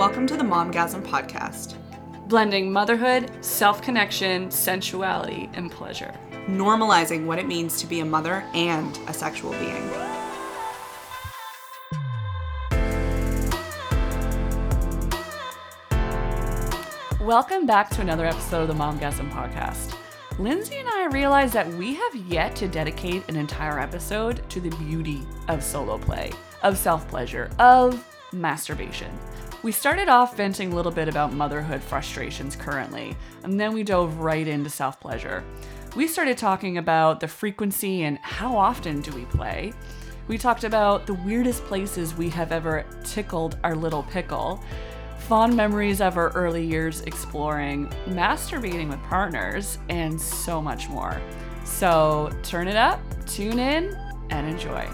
Welcome to the Momgasm Podcast, blending motherhood, self connection, sensuality, and pleasure. normalizing what it means to be a mother and a sexual being. Welcome back to another episode of the Momgasm Podcast. Lindsay and I realized that we have yet to dedicate an entire episode to the beauty of solo play, of self pleasure, of masturbation. We started off venting a little bit about motherhood frustrations currently, and then we dove right into self pleasure. We started talking about the frequency and how often do we play. We talked about the weirdest places we have ever tickled our little pickle, fond memories of our early years exploring, masturbating with partners, and so much more. So turn it up, tune in, and enjoy.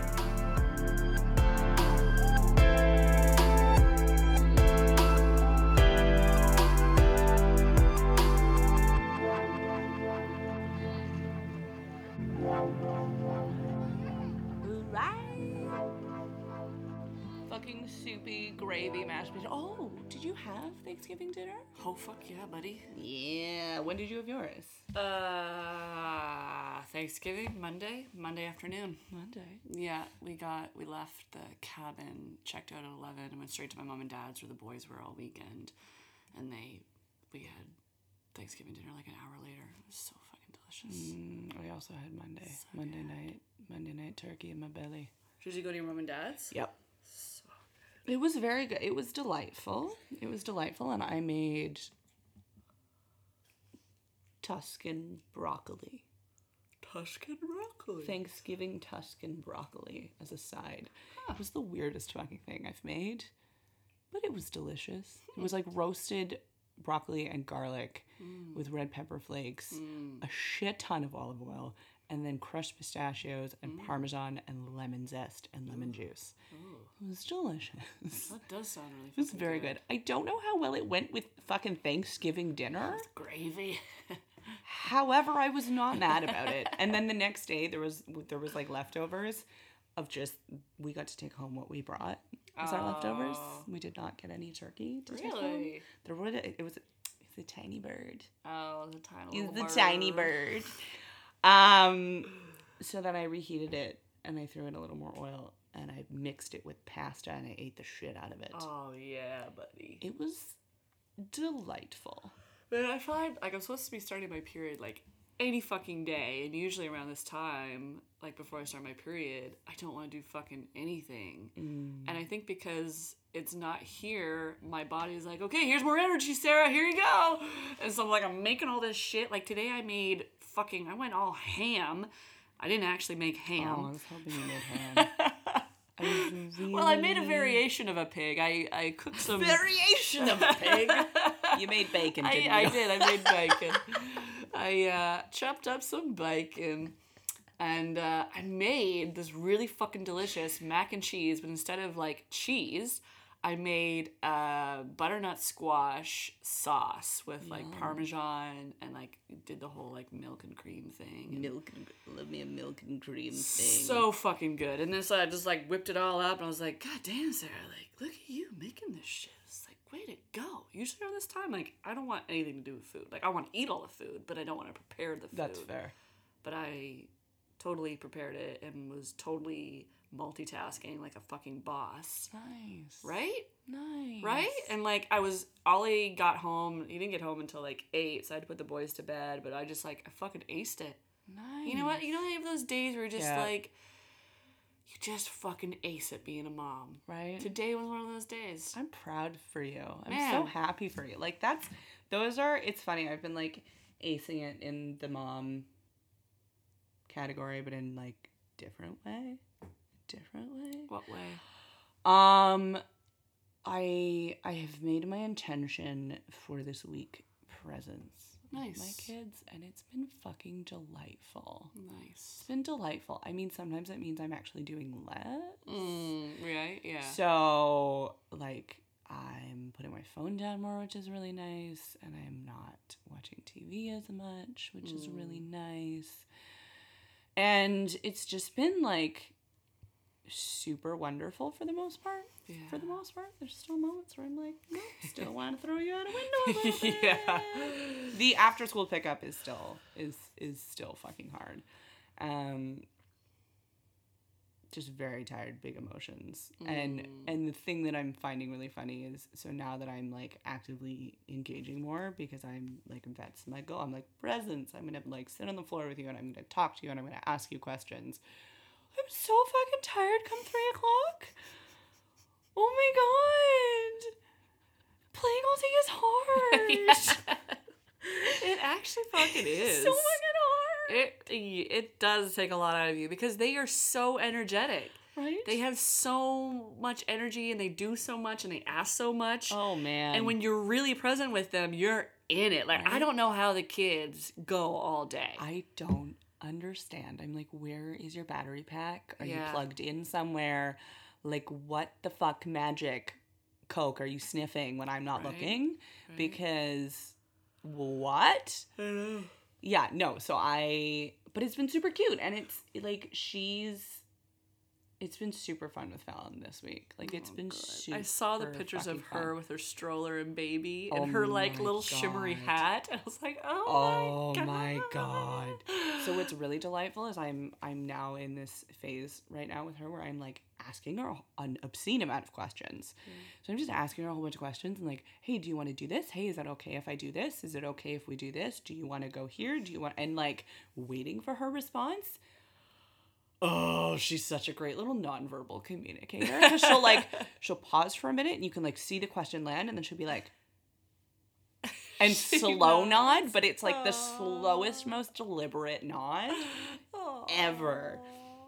Have Thanksgiving dinner? Oh fuck yeah, buddy. Yeah. When did you have yours? Uh, Thanksgiving Monday, Monday afternoon. Monday. Yeah, we got we left the cabin, checked out at eleven, and went straight to my mom and dad's where the boys were all weekend, and they we had Thanksgiving dinner like an hour later. It was so fucking delicious. Mm, I also had Monday. Monday night. Monday night turkey in my belly. Did you go to your mom and dad's? Yep. It was very good. It was delightful. It was delightful, and I made Tuscan broccoli. Tuscan broccoli. Thanksgiving Tuscan broccoli as a side. It was the weirdest fucking thing I've made, but it was delicious. It was like roasted broccoli and garlic mm. with red pepper flakes, mm. a shit ton of olive oil, and then crushed pistachios and mm. parmesan and lemon zest and lemon juice. It was delicious. That does sound really. It was very good. I don't know how well it went with fucking Thanksgiving dinner. Gravy. However, I was not mad about it. And then the next day there was there was like leftovers of just we got to take home what we brought as our leftovers. Oh. We did not get any turkey to take home. Really? There was it was it's a tiny bird. Oh, the tiny. It's the tiny bird. Um so then I reheated it and I threw in a little more oil and I mixed it with pasta and I ate the shit out of it. Oh yeah, buddy. It was delightful. But I find like I'm supposed to be starting my period like any fucking day, and usually around this time, like before I start my period, I don't want to do fucking anything. And I think because it's not here, my body's like, okay, here's more energy, Sarah. Here you go. And so I'm like, I'm making all this shit. Like today, I made fucking. I went all ham. I didn't actually make ham. Oh, I was hoping you made ham. I really Well, I made a variation of a pig. I, I cooked some variation of a pig. you made bacon, I, didn't I you? did. I made bacon. I uh, chopped up some bacon, and uh, I made this really fucking delicious mac and cheese. But instead of like cheese, I made a butternut squash sauce with like parmesan and like did the whole like milk and cream thing. Milk, and, love me a milk and cream thing. so fucking good. And then so I just like whipped it all up, and I was like, God damn, Sarah, like look at you making this shit. It's like way to go. Usually around this time, like I don't want anything to do with food. Like I want to eat all the food, but I don't want to prepare the food. That's fair. But I totally prepared it and was totally multitasking like a fucking boss. Nice. Right? Nice. Right? And like I was Ollie got home. He didn't get home until like eight, so I had to put the boys to bed. But I just like I fucking aced it. Nice. You know what? You know, you have those days where you're just Yeah. like, you just fucking ace at being a mom. Right? Today was one of those days. I'm proud for you. I'm so happy for you. Like that's those are it's funny. I've been like acing it in the mom category, but in like different way. Different way. What way? Um I I have made my intention for this week presents with my kids and it's been fucking delightful. Nice. It's been delightful. I mean sometimes it means I'm actually doing less. Mm, right? Yeah. So, like, I'm putting my phone down more, which is really nice, and I'm not watching TV as much, which is really nice. And it's just been like super wonderful for the most part. For the most part, there's still moments where I'm like, no, still want to throw you out a window. A. Yeah. The after school pickup is still is is still fucking hard. Um, just very tired, big emotions, and and the thing that I'm finding really funny is so now that I'm like actively engaging more because I'm like that's my goal. I'm like presence. I'm gonna like sit on the floor with you and I'm gonna talk to you and I'm gonna ask you questions. I'm so fucking tired. Come three o'clock. Oh my god. Playing all day is hard. It actually fucking is. so fucking hard. It it does take a lot out of you because they are so energetic. Right? They have so much energy and they do so much and they ask so much. oh man. And when you're really present with them, you're in it. Like I don't know how the kids go all day. I don't understand. I'm like, where is your battery pack? Are Yeah. you plugged in somewhere? Like, what the fuck magic coke are you sniffing when I'm not Right, looking? Because what? Yeah, no. So I, but it's been super cute, and it's like she's. It's been super fun with Fallon this week. Like it's Oh, been good. super. I saw the pictures of her fun. with her stroller and baby Oh and her like little shimmery God. hat. I was like, oh, Oh my god. my god. So what's really delightful is I'm I'm now in this phase right now with her where I'm like asking her an obscene amount of questions. So I'm just asking her a whole bunch of questions and like, hey, do you want to do this? Hey, is that okay if I do this? Is it okay if we do this? Do you want to go here? Do you want and like waiting for her response? Oh, she's such a great little nonverbal communicator. 'Cause she'll like she'll pause for a minute and you can like see the question land and then she'll be like and slow knows. nod, but it's like the slowest, most deliberate nod ever.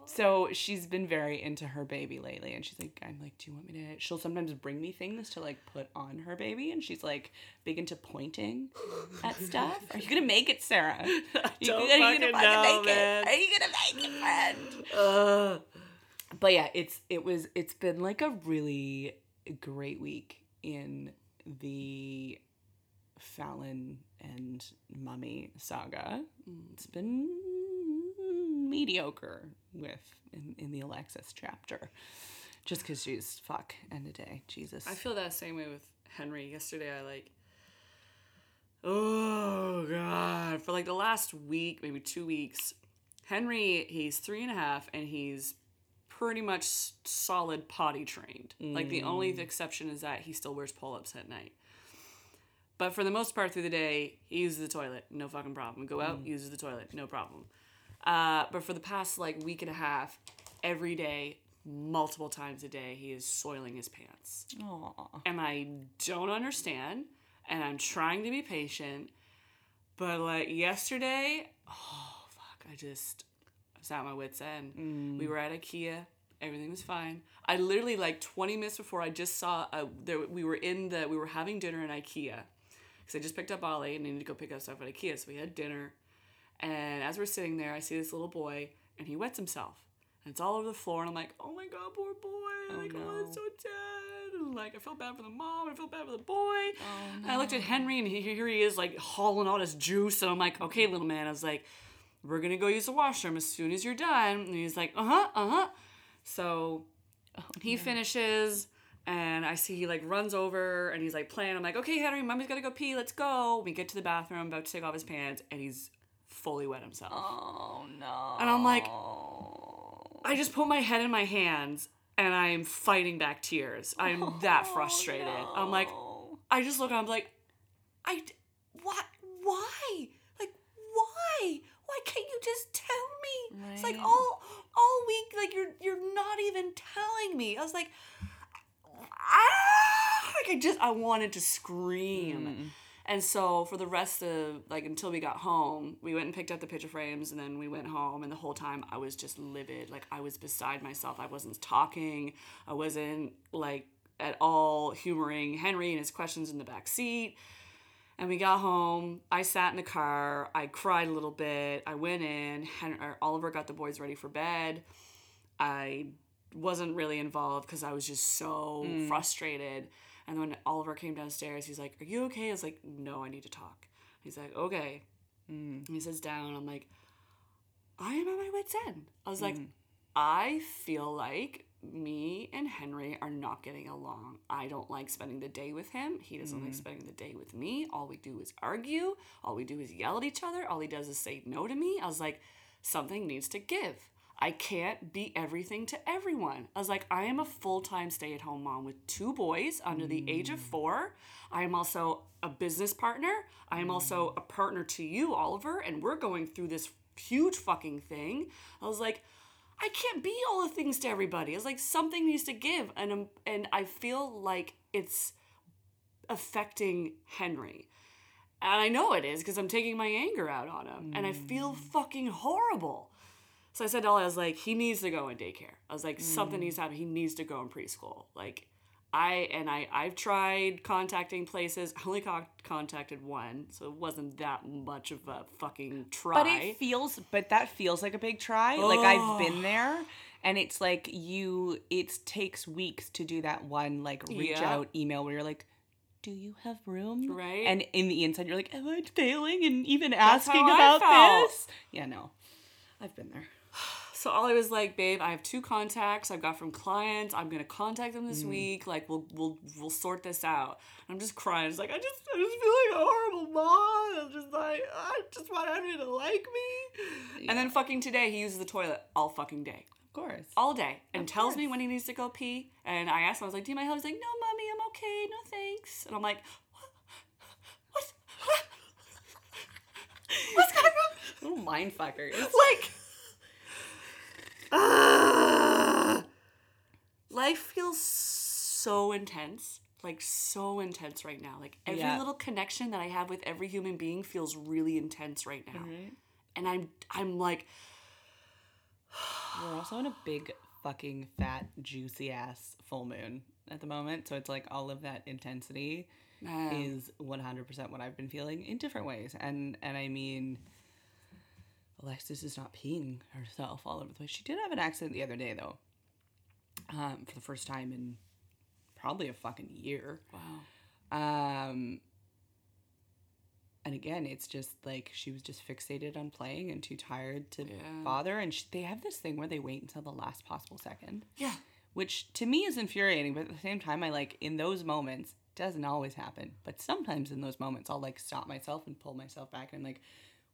So she's been very into her baby lately, and she's like, I'm like, do you want me to? She'll sometimes bring me things to like put on her baby, and she's like big into pointing at stuff. Are you gonna make it, Sarah? You, don't are you fucking gonna know, make man. it? Are you gonna make it, friend? Ugh. But yeah, it's it was it's been like a really great week in the Fallon and Mummy saga. It's been mediocre with in, in the Alexis chapter. Just because she's fuck end of day. Jesus. I feel that same way with Henry. Yesterday, I like, oh god, for like the last week, maybe two weeks, Henry, he's three and a half, and he's pretty much solid potty trained. Like the only mm. exception is that he still wears pull ups at night. But for the most part through the day, he uses the toilet, no fucking problem. Go out, mm. uses the toilet, no problem. Uh, but for the past like week and a half, every day, multiple times a day, he is soiling his pants Aw. and I don't understand, and I'm trying to be patient, but like yesterday, oh fuck, I just I was at my wits end. We were at IKEA, everything was fine. I literally like 20 minutes before I just saw uh, there we were in the we were having dinner in IKEA because I just picked up Ollie and I needed to go pick up stuff at IKEA, so we had dinner. And as we're sitting there, I see this little boy, and he wets himself. And it's all over the floor, and I'm like, oh my god, poor boy. like, oh, no. it's so sad. And like, I felt bad for the mom, I felt bad for the boy. And I looked at Henry, and he, here he is, like, hauling all his juice. And I'm like, okay, little man. I was like, we're gonna go use the washroom as soon as you're done. And he's like, uh huh, uh huh. So he finishes and I see he like runs over and he's like playing. I'm like, okay, Henry, mommy's gotta go pee. Let's go. We get to the bathroom, about to take off his pants, and he's fully wet himself. Oh no. And I'm like, I just put my head in my hands and I'm fighting back tears. I'm that frustrated. I'm like, I just look and I'm like, I why, why? Like, why? Why can't you just tell me? It's like all, all week, like you're, you're not even telling me. I was like, ah! Like I just, I wanted to scream. And so for the rest of like until we got home, we went and picked up the picture frames and then we went home and the whole time I was just livid. Like I was beside myself. I wasn't talking. I wasn't like at all humoring Henry and his questions in the back seat. And we got home. I sat in the car. I cried a little bit. I went in. Hen- or Oliver got the boys ready for bed. I wasn't really involved because I was just so mm. frustrated. And when Oliver came downstairs, he's like, Are you okay? I was like, No, I need to talk. He's like, Okay. And he sits down. I'm like, I am at my wit's end. I was like, mm. I feel like me and Henry are not getting along. I don't like spending the day with him. He doesn't like mm. spending the day with me. All we do is argue. All we do is yell at each other. All he does is say no to me. I was like, something needs to give. I can't be everything to everyone. I was like, I am a full time stay at home mom with two boys under the age of mm. four. I am also a business partner. I am also mm. a partner to you, Oliver, and we're going through this huge fucking thing. I was like, I can't be all the things to everybody. It's like something needs to give, and um, and I feel like it's affecting Henry, and I know it is because I'm taking my anger out on him, and I feel mm. fucking horrible. So I said to Ollie, I was like, he needs to go in daycare. I was like, something needs mm. to happen. He needs to go in preschool. Like, I and I I've tried contacting places. I only con- contacted one, so it wasn't that much of a fucking try. But it feels, but that feels like a big try. Like I've been there, and it's like you. It takes weeks to do that one like reach Yeah. out email where you're like, "Do you have room?" Right. And in the inside, you're like, "Am I failing?" And even That's asking about this. Yeah, no, I've been there. So Ollie was like, "Babe, I have two contacts I've got from clients. I'm gonna contact them this mm. week. Like, we'll we'll we'll sort this out." I'm just crying. It's like I just I just feel like a horrible mom. I'm just like I just want Henry to like me. And then fucking today he uses the toilet all fucking day, Of course. all day, and tells me when he needs to go pee. And I asked him, I was like, "Do you mind?" He's like, "No, mommy, I'm okay. No thanks." And I'm like, "What? What? what? What's going on?" Little mind fuckers. like ah, life feels so intense like so intense right now like every Yeah. little connection that i have with every human being feels really intense right now Mm-hmm. and i'm i'm like We're also in a big fucking fat juicy ass full moon at the moment, so it's like all of that intensity man, is 100% what I've been feeling in different ways. And and I mean Alexis is not peeing herself all over the place. She did have an accident the other day though. Um, for the first time in probably a fucking year. wow Um and again, it's just like she was just fixated on playing and too tired to Yeah. bother. And sh they have this thing where they wait until the last possible second, yeah which to me is infuriating. But at the same time, I like in those moments doesn't always happen, but sometimes in those moments, I'll like stop myself and pull myself back and like,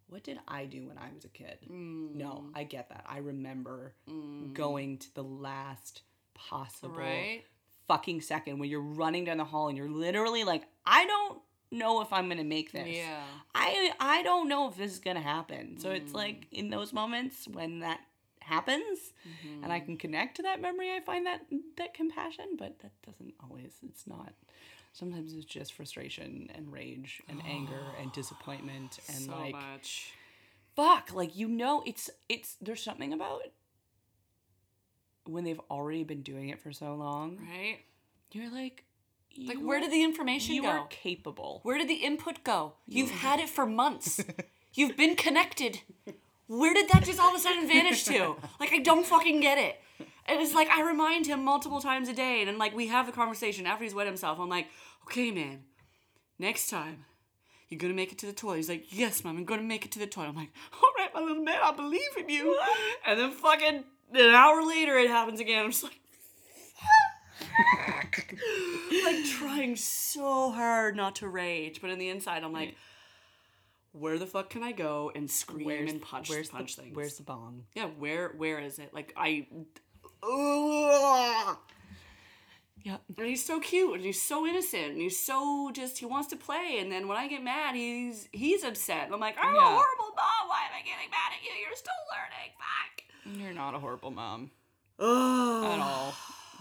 what did I do when I was a kid? No, mm. I get that. I remember mm. going to the last possible right fucking second when you're running down the hall and you're literally like, I don't know if I'm gonna make this. yeah I I don't know if this is gonna happen. So it's mm. like in those moments when that happens mm-hmm. and I can connect to that memory, I find that that compassion, but that doesn't always it's not. Sometimes it's just frustration and rage and anger and disappointment and so like much fuck, like you know it's it's there's something about when they've already been doing it for so long. right You're like like where did the information you go are capable. Where did the input go? You've had it for months. You've been connected. Where did that just all of a sudden vanish to? Like I don't fucking get it. And it's like I remind him multiple times a day, and then like we have the conversation after he's wet himself. I'm like, okay, man, next time you're gonna make it to the toilet. He's like, yes, mom, I'm gonna make it to the toilet. I'm like, all right, my little man, I believe in you. And then fucking an hour later, it happens again. I'm just like. like trying so hard not to rage, but in the inside, I'm like, where the fuck can I go and scream and punch where's punch the, things? Where's the bong? yeah, where where is it? Like I, Ugh. Yep. and he's so cute and he's so innocent and he's so just he wants to play. And then when I get mad, he's he's upset. And I'm like, I'm a horrible mom. Why am I getting mad at you? You're still learning. Fuck. You're not a horrible mom Ugh. at all.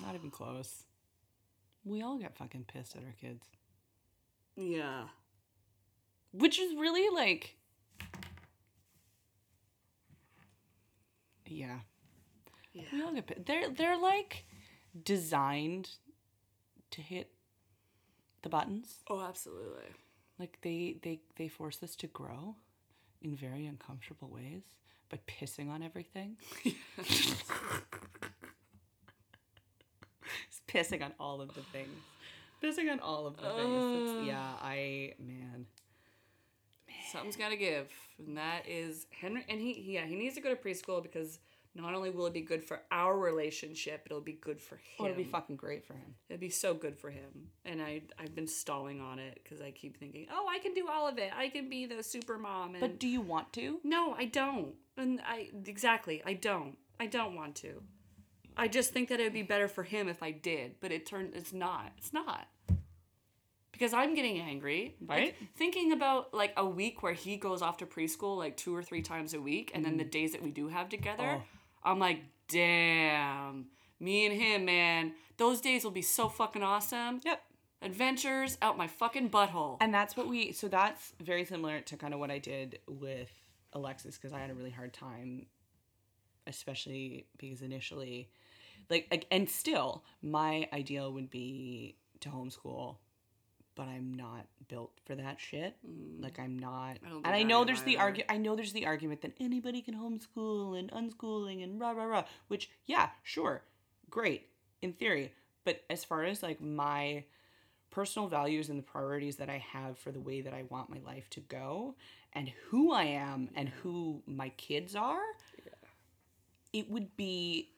Not even close. We all get fucking pissed at our kids. Yeah. Which is really like Yeah. Yeah. We all get pissed. They're they're like designed to hit the buttons. Oh, absolutely. Like they they they force us to grow in very uncomfortable ways by pissing on everything. Just pissing on all of the things. Pissing on all of the things. It's, uh. yeah, I man. Something's got to give, and that is Henry. And he, yeah, he needs to go to preschool because not only will it be good for our relationship, it'll be good for him. Oh, it'll be fucking great for him. It'd be so good for him. And I I've been stalling on it because I keep thinking, oh, I can do all of it. I can be the super mom. And But do you want to? no, I don't. And I exactly, I don't. I don't want to. I just think that it would be better for him if I did, but it turned it's not. It's not. Because I'm getting angry. Like, Right. thinking about like a week where he goes off to preschool like two or three times a week and then the mm. days that we do have together, Oh. I'm like, damn. Me and him, man. Those days will be so fucking awesome. Yep. Adventures out my fucking butthole. And that's what we. So that's very similar to kind of what I did with Alexis because I had a really hard time, especially because initially, like, and still, my ideal would be to homeschool, but I'm not built for that shit. Mm. Like, I'm not. I and I know there's the either. argu- I know there's the argument that anybody can homeschool and unschooling and rah rah rah. Which, yeah, sure, great in theory, but as far as like my personal values and the priorities that I have for the way that I want my life to go and who I am and who my kids are, it would be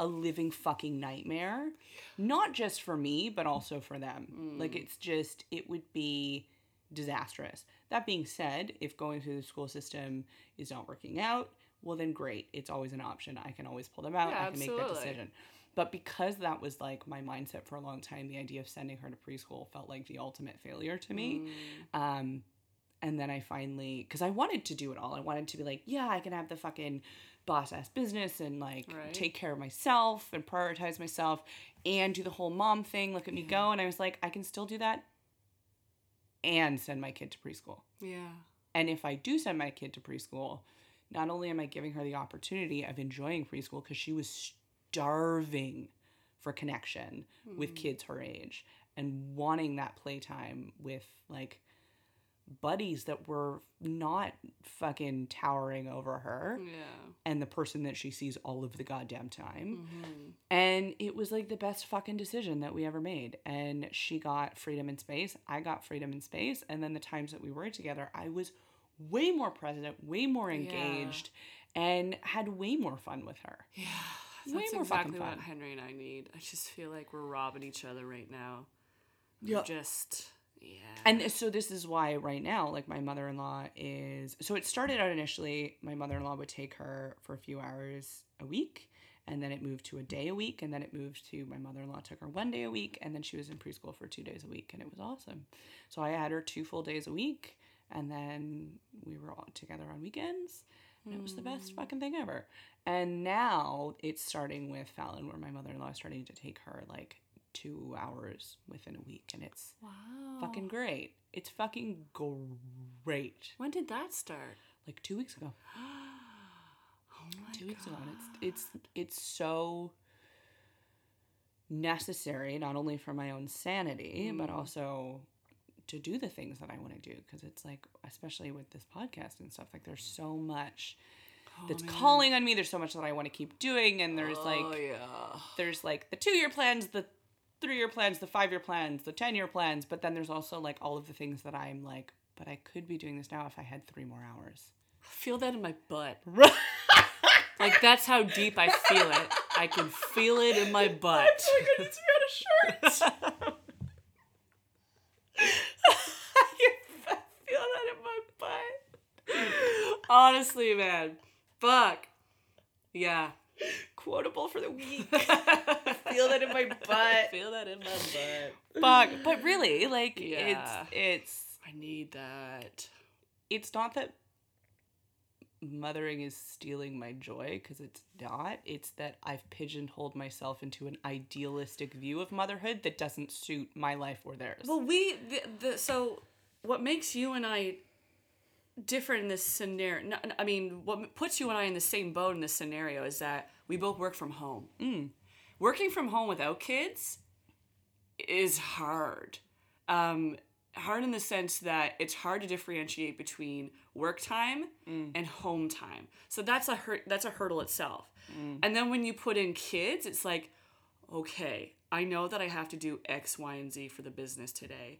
a living fucking nightmare. Not just for me, but also for them. Like, it's just, it would be disastrous. That being said, if going through the school system is not working out, well, then great. It's always an option. I can always pull them out. Yeah, I can make that decision. But because that was like my mindset for a long time, the idea of sending her to preschool felt like the ultimate failure to me. Mm. Um, and then I finally, because I wanted to do it all. I wanted to be like, yeah, I can have the fucking boss ass business and like Right. take care of myself and prioritize myself and do the whole mom thing. Look at me go. And I was like, I can still do that and send my kid to preschool. Yeah. And if I do send my kid to preschool, not only am I giving her the opportunity of enjoying preschool because she was starving for connection with hmm. kids her age and wanting that playtime with like buddies that were not fucking towering over her Yeah. and the person that she sees all of the goddamn time. Mm-hmm. And it was like the best fucking decision that we ever made. And she got freedom in space. I got freedom in space. And then the times that we were together, I was way more present, way more engaged, and had way more fun with her. Yeah. Way That's more fucking exactly what. Henry and I need. I just feel like we're robbing each other right now. Yeah. Just yeah. And so this is why right now, like my mother-in-law is so it started out initially my mother-in-law would take her for a few hours a week and then it moved to a day a week and then it moved to my mother-in-law took her one day a week and then she was in preschool for two days a week and it was awesome. So I had her two full days a week and then we were all together on weekends and it was the best hmm. fucking thing ever. And now it's starting with Fallon where my mother-in-law is starting to take her like two hours within a week and it's wow. fucking great. It's fucking great. When did that start? Like two weeks ago. Oh my Two weeks ago, and it's it's it's so necessary not only for my own sanity but mm. also to do the things that I want to do because it's like especially with this podcast and stuff like there's so much oh, that's calling on me there's so much that I want to keep doing and there's Oh like yeah. there's like the two year plans, the three year plans, the five year plans, the 10 year plans, but then there's also like all of the things that I'm like, but I could be doing this now if I had three more hours. I feel that in my butt. Like that's how deep I feel it. I can feel it in my butt. I need to be on a shirt. I feel that in my butt. Honestly, man. Fuck. Yeah. Quotable for the week. feel that in my butt. feel that in my butt. Fuck. But really, like, Yeah. it's, it's, I need that. it's not that mothering is stealing my joy because it's not it's that i've pigeonholed myself into an idealistic view of motherhood that doesn't suit my life or theirs Well, we the, the so what makes you and I different in this scenario? I mean, what puts you and I in the same boat in this scenario is that we both work from home. Mm. Working from home without kids is hard. Um, hard in the sense that it's hard to differentiate between work time mm. and home time. So that's a hurt. That's a hurdle itself. Mm. And then when you put in kids, it's like, okay, I know that I have to do X, Y, and Z for the business today,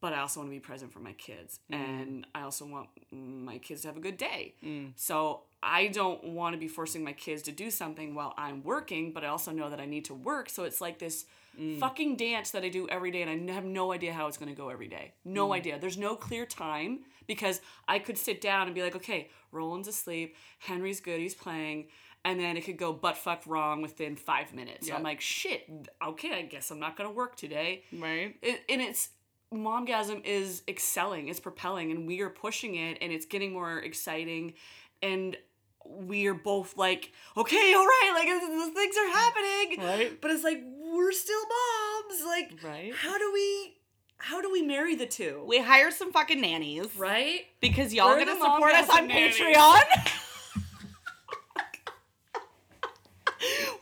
but I also want to be present for my kids. Mm. And I also want my kids to have a good day. Mm. So I don't want to be forcing my kids to do something while I'm working, but I also know that I need to work. So it's like this mm. fucking dance that I do every day, and I have no idea how it's going to go every day. No idea. There's no clear time because I could sit down and be like, okay, Roland's asleep, Henry's good, he's playing. And then it could go butt fuck wrong within five minutes. So I'm like, shit, okay, I guess I'm not gonna work today Right? it, and it's momgasm is excelling it's propelling and we are pushing it and it's getting more exciting and we are both like okay all right like these things are happening Right. but it's like we're still moms like Right. how do we how do we marry the two We hire some fucking nannies. right Because y'all We're gonna support us on nannies. Patreon.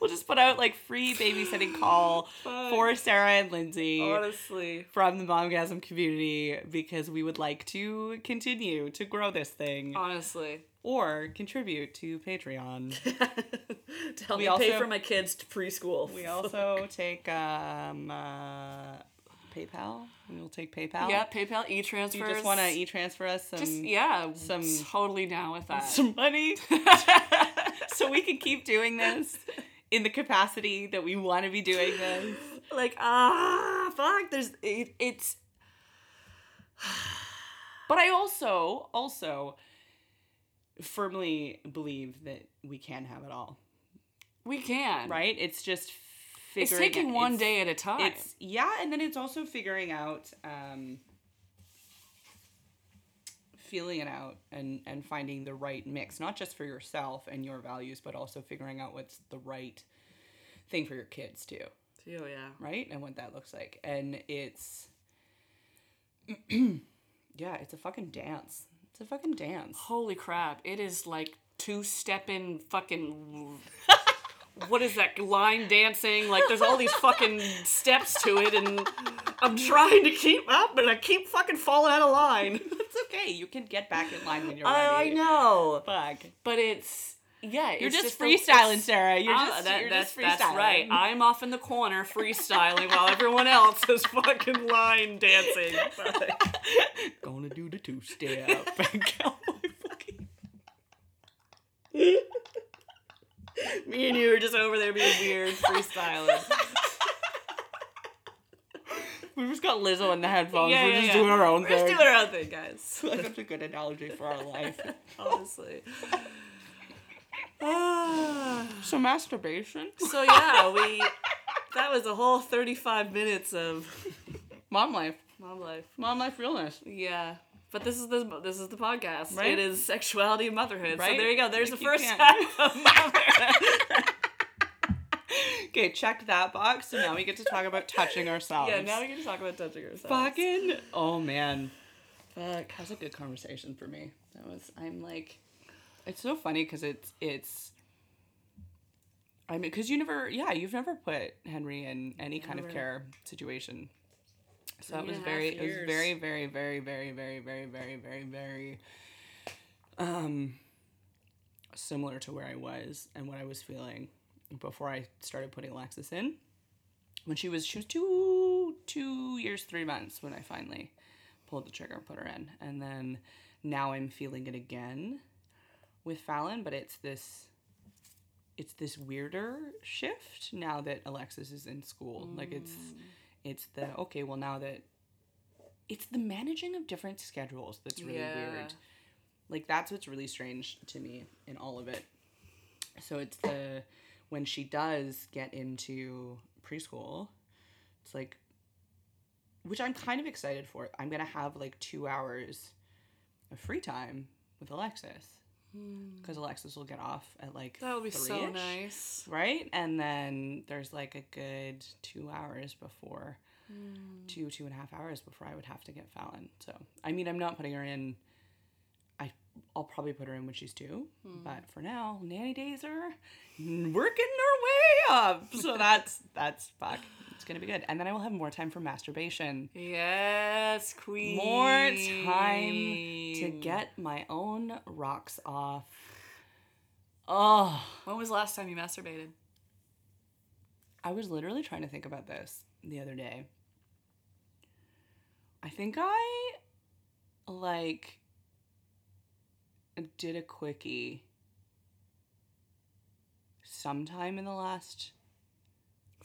we'll just put out like free babysitting call for Sarah and Lindsay honestly. from the Momgasm community because we would like to continue to grow this thing honestly. or contribute to Patreon. to help We me pay for my kids to preschool. We also take um, uh, PayPal. We'll take PayPal. yeah paypal e-transfers. You just want to e-transfer us some just yeah some- some totally down with that. some money? So we can keep doing this in the capacity that we want to be doing this. like ah fuck there's it, it's But I also also firmly believe that we can have it all. we can Right? It's just it's figuring taking one it's- day at a time It's yeah, and then it's also figuring out um feeling it out and and finding the right mix, not just for yourself and your values, but also figuring out what's the right thing for your kids too. oh yeah right? And what that looks like. And it's yeah, it's a fucking dance. It's a fucking dance. holy crap it is like two stepping fucking what is that line dancing like there's all these fucking steps to it and i'm trying to keep up and i keep fucking falling out of line It's okay. You can get back in line when you're I, I know Fuck. but it's yeah You're it's just, a- freestyling, Sarah. You're Ah, just that- you're that's, just freestyling. that's right. I'm off in the corner freestyling while everyone else is fucking line dancing. Gonna do the two step and cowboy fucking. Me and you are just over there being weird freestyling. We just got Lizzo in the headphones. Yeah, We're yeah, just yeah. doing our own We're thing. just doing our own thing, guys. like that's a good analogy for our life. Honestly. So masturbation, so yeah, we. That was a whole 35 minutes of mom life, mom life. mom life realness. Yeah. But this is the this is the podcast. Right? It is sexuality and motherhood. Right? So there you go. There's Like, the first can't- half of motherhood. Okay, check that box. So now we get to talk about touching ourselves. yeah. Now we get to talk about touching ourselves. fucking. Oh man, fuck. That was a good conversation for me. That was. I'm like, it's so funny because it's it's. I mean, because you never, yeah, you've never put Henry in any kind of care situation. So it was and a half very, it was very, very, very, very, very, very, very, very, very, um, similar to where I was and what I was feeling before I started putting Alexis in. When she was, she was two, two years, three months when I finally pulled the trigger and put her in, and then now I'm feeling it again with Fallon, but it's this it's this weirder shift now that Alexis is in school. Like it's it's the okay, well now that it's the managing of different schedules that's really Yeah. weird. Like that's what's really strange to me in all of it. So it's the when she does get into preschool, it's like which I'm kind of excited for. I'm gonna have like two hours of free time with Alexis because Alexis will get off at like that'll be so nice. right? And then there's like a good two hours before, hmm. two two and a half hours before I would have to get Fallon. So I mean, I'm not putting her in. I I'll probably put her in when she's two, hmm. but for now, nanny days are working their way up. So that's that's fuck. It's gonna be good, and then I will have more time for masturbation. Yes, queen. More time to get my own rocks off. Oh, When was the last time you masturbated? I was literally trying to think about this the other day. I think I like did a quickie sometime in the last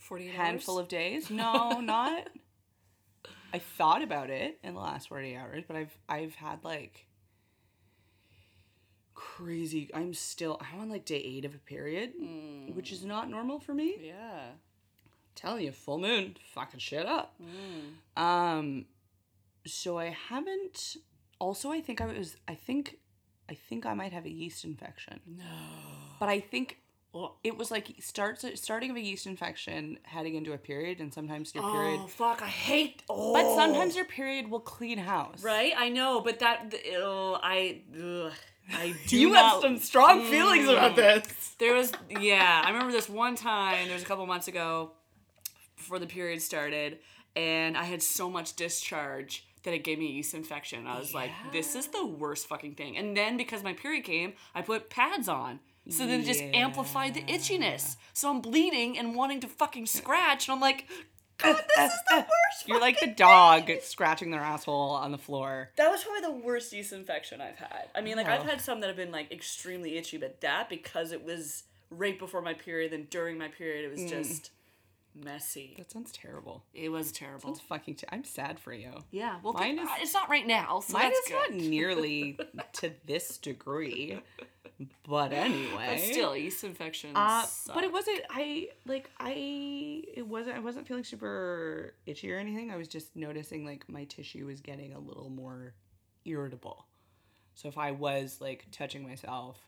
48 handful hours? of days. No, not. I thought about it in the last 48 hours, but I've I've had like crazy I'm still I'm on like day 8 of a period, Mm. which is not normal for me. Yeah. telling you, full moon, fucking shit up. Mm. Um, so I haven't. Also, I think I was. I think, I think I might have a yeast infection. No. But I think it was like starts starting of a yeast infection, heading into a period, and sometimes your oh, period. Oh fuck! I hate. Oh. But sometimes your period will clean house. Right, I know, but that ew, oh, I ugh, I do You not. have some strong feelings about mm. this. There was yeah, I remember this one time. There was a couple months ago, before the period started, and I had so much discharge that it gave me a yeast infection. I was like, this is the worst fucking thing. And then because my period came, I put pads on. So then it just amplified the itchiness. So I'm bleeding and wanting to fucking scratch, and I'm like, uh, God, this uh, is the uh, worst. You're like the dog thing." scratching their asshole on the floor. That was probably the worst yeast infection I've had. I mean, like I've Oh. had some that have been like extremely itchy, but that because it was right before my period, then during my period, it was mm. just messy. That sounds terrible. It was terrible. Sounds fucking. I'm sad for you. yeah, well, Mine is- it's not right now, so Mine is good. not nearly to this degree, but anyway. But still, yeast infections. Uh, but it wasn't. I like. I. It wasn't. I wasn't feeling super itchy or anything. I was just noticing like my tissue was getting a little more irritable. So if I was like touching myself,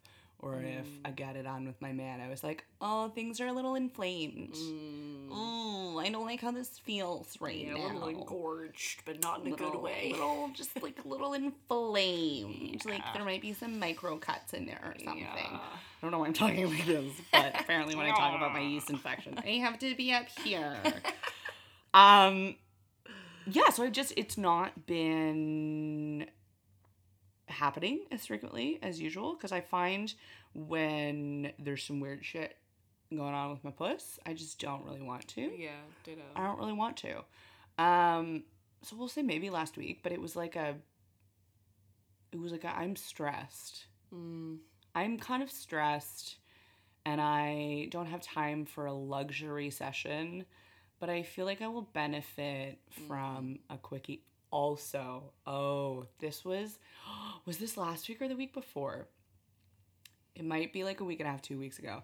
or if I Mm. got it on with my man, I was like, oh, things are a little inflamed. Mm, Oh, I don't like how this feels right yeah, now. a little engorged, but not in a good Little- way. Little, just like a little inflamed. Like there might be some micro cuts in there or something. Yeah. I don't know why I'm talking like this, but apparently when I talk about my yeast infection, I have to be up here. Um, yeah. So I've just it's not been happening as frequently as usual because I find when there's some weird shit going on with my puss, I just don't really want to. Yeah, ditto. I don't really want to. Um, so we'll say maybe last week, but it was like a. It was like a, I'm stressed. Mm, I'm kind of stressed, and I don't have time for a luxury session, but I feel like I will benefit from a quickie. Also, oh, this was, was this last week or the week before? It might be like a week and a half, two weeks ago,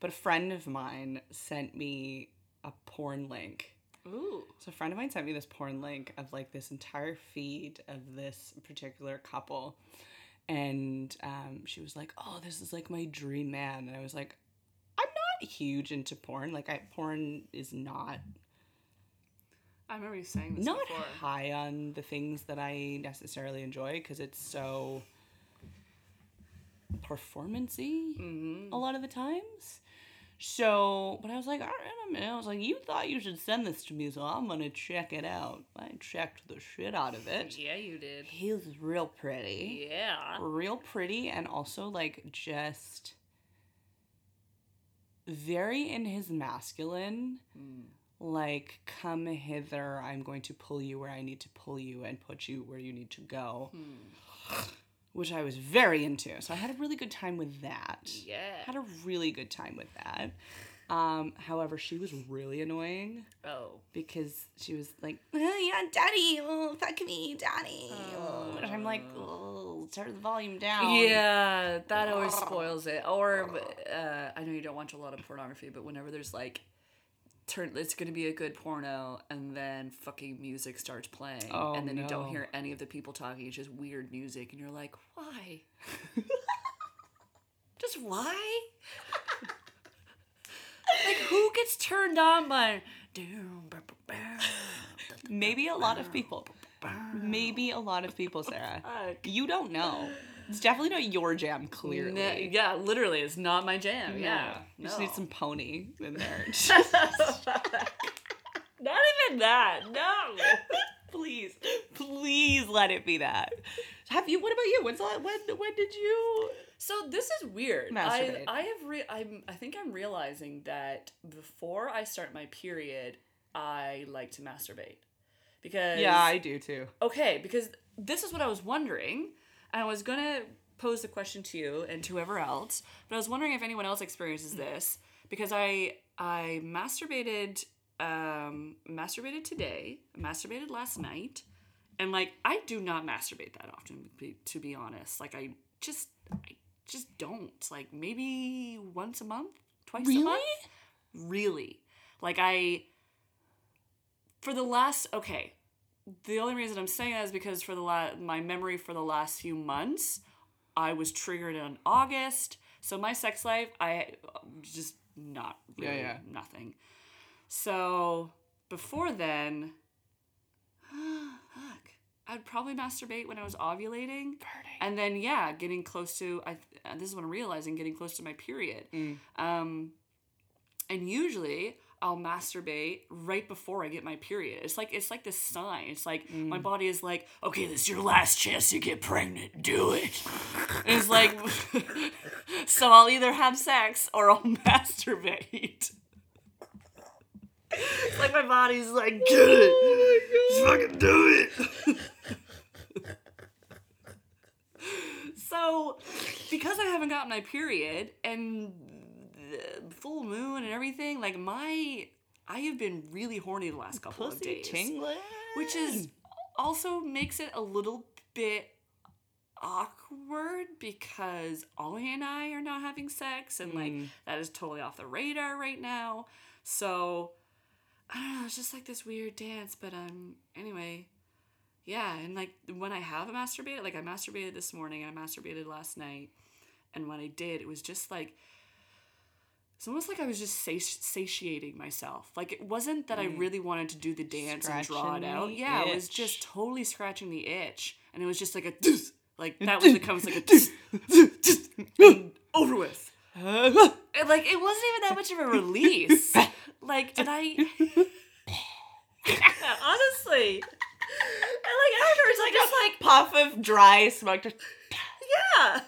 but a friend of mine sent me a porn link. ooh. So a friend of mine sent me this porn link of like this entire feed of this particular couple. And um, she was like, "Oh, this is like my dream man." And I was like, "I'm not huge into porn. Like, I porn is not I remember you saying this not before. high on the things that I necessarily enjoy because it's so performancy Mm-hmm. a lot of the times. So, but I was like, all right, a minute. I was like, you thought you should send this to me, so I'm gonna check it out. I checked the shit out of it. Yeah, you did. He was real pretty, Yeah. real pretty, and also like just very in his masculine. Mm. Like, come hither. I'm going to pull you where I need to pull you and put you where you need to go. Hmm. Which I was very into. So I had a really good time with that. Yeah. had a really good time with that. Um, however, she was really annoying Oh. because she was like, oh, "Yeah, daddy, oh, fuck me, daddy." Oh. And I'm like, "Oh, turn the volume down." Yeah, that always spoils it. Or uh, I know you don't watch a lot of pornography, but whenever there's like, turn, it's gonna be a good porno, and then fucking music starts playing, Oh, and then you don't hear any of the people talking. It's just weird music, and you're like, why? just why? like who gets turned on by? Maybe a lot of people. Maybe a lot of people, Sarah. You don't know. It's definitely not your jam, clearly. Ne- yeah, literally, it's not my jam. No. Yeah, You just need some pony in there. Not even that. No. please, please let it be that. Have you? What about you? When's la- when? When did you? So this is weird. I I have re- I'm I think I'm realizing that before I start my period, I like to masturbate because Yeah, I do too. okay because this is what I was wondering. I was gonna pose the question to you and to whoever else, but I was wondering if anyone else experiences this because I I masturbated um masturbated today, masturbated last night, and like I do not masturbate that often to be honest. Like I just I just don't. Like maybe once a month, twice a month. Really? Like I for the last okay, the only reason I'm saying that is because for the la- my memory for the last few months, I was triggered in August. So my sex life, I just not Yeah, really yeah. nothing. So before then, fuck, I'd probably masturbate when I was ovulating, and then yeah, getting close to. I this is what I'm realizing, getting close to my period. Um, and usually I'll masturbate right before I get my period. It's like it's like this sign. It's like my mm. body is like, okay, this is your last chance to get pregnant. Do it. It's like, so I'll either have sex or I'll masturbate. It's like my body's like, oh get it, Just fucking do it. so, because I haven't gotten my period and the full moon and everything, like my, I have been really horny the last couple of days, tingling. which is also makes it a little bit awkward because Ollie and I are not having sex, and like that is totally off the radar right now. So I don't know. It's just like this weird dance, but um, anyway. Yeah, and like when I have a masturbated, like I masturbated this morning and I masturbated last night, and when I did, it was just like it's almost like I was just sati- satiating myself. Like it wasn't that I mm. really wanted to do the dance and draw it out. Yeah, it was just totally scratching the itch, and it was just like a like that was becomes like a over with. And, like it wasn't even that much of a release. like did I? Honestly, and like afterwards, I just like puff of dry smoke. Yeah.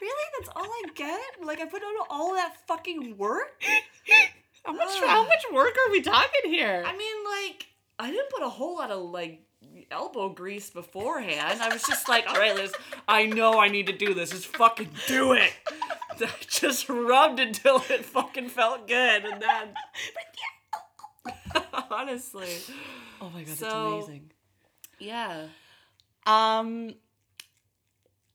And I'm like, really? That's all I get? Like I put on all that fucking work? how much? How much work are we talking here? I mean, like, I didn't put a whole lot of like elbow grease beforehand. I was just like, all right, Liz, I know I need to do this. Just fucking do it. I just rubbed until it fucking felt good, and then. Honestly, oh my god, So- that's amazing. yeah. Um.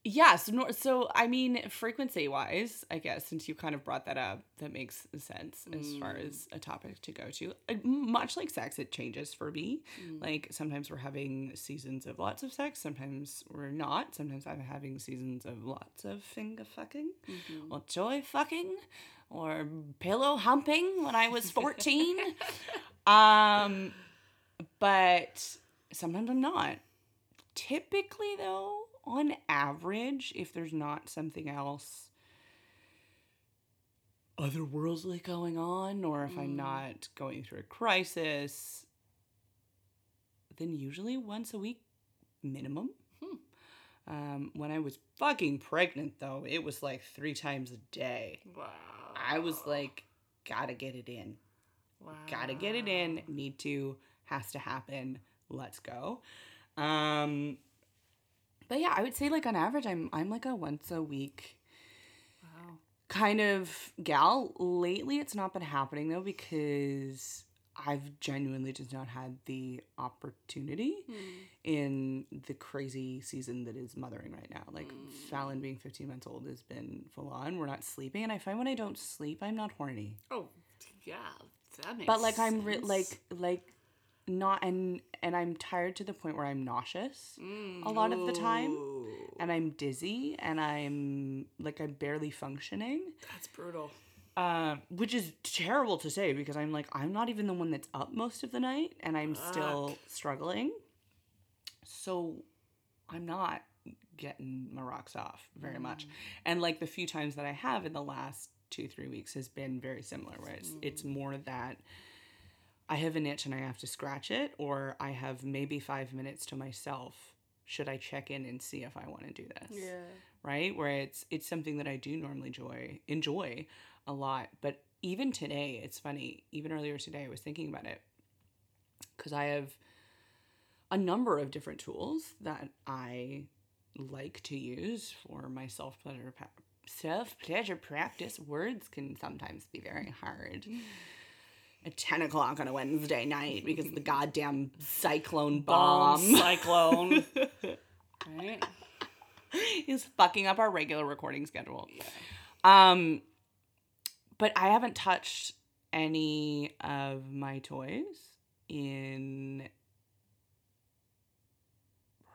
Yeah, so, so I mean, frequency wise, I guess since you kind of brought that up, that makes sense as far as a topic to go to. Uh, much like sex, it changes for me. Like sometimes we're having seasons of lots of sex, sometimes we're not. Sometimes I'm having seasons of lots of finger fucking, or joy fucking, or pillow humping when I was fourteen. um, but sometimes I'm not typically though on average if there's not something else otherworldly going on or if i'm not going through a crisis then usually once a week minimum. Um, when i was fucking pregnant though it was like three times a day. Wow. i was like gotta get it in. Wow. gotta get it in. Need to. Has to happen. Let's go. Um but yeah i would say like on average i'm i'm like a once a week Wow. kind of gal. Lately it's not been happening though because i've genuinely just not had the opportunity hmm. in the crazy season that is mothering right now. Like hmm. fallon being 15 months old has been full on. We're not sleeping and i find when i don't sleep i'm not horny. Oh, yeah. That makes but like i'm re- like like not and and i'm tired to the point where i'm nauseous a lot of the time. Mm, and i'm dizzy and i'm like i'm barely functioning. That's brutal. um which is terrible to say because i'm like i'm not even the one that's up most of the night and i'm still struggling. So i'm not getting my rocks off very much. Mm. And like the few times that i have in the last two three weeks has been very similar where it's it's mm. more that i have an itch and i have to scratch it or i have maybe five minutes to myself should i check in and see if i want to do this Yeah. right where it's it's something that i do normally enjoy enjoy a lot but even today it's funny even earlier today i was thinking about it because I have a number of different tools that I like to use for my self pleasure self pleasure practice. Words can sometimes be very hard. At 10 o'clock on a Wednesday night because of the goddamn cyclone bomb, cyclone. right? is fucking up our regular recording schedule. Um, but I haven't touched any of my toys in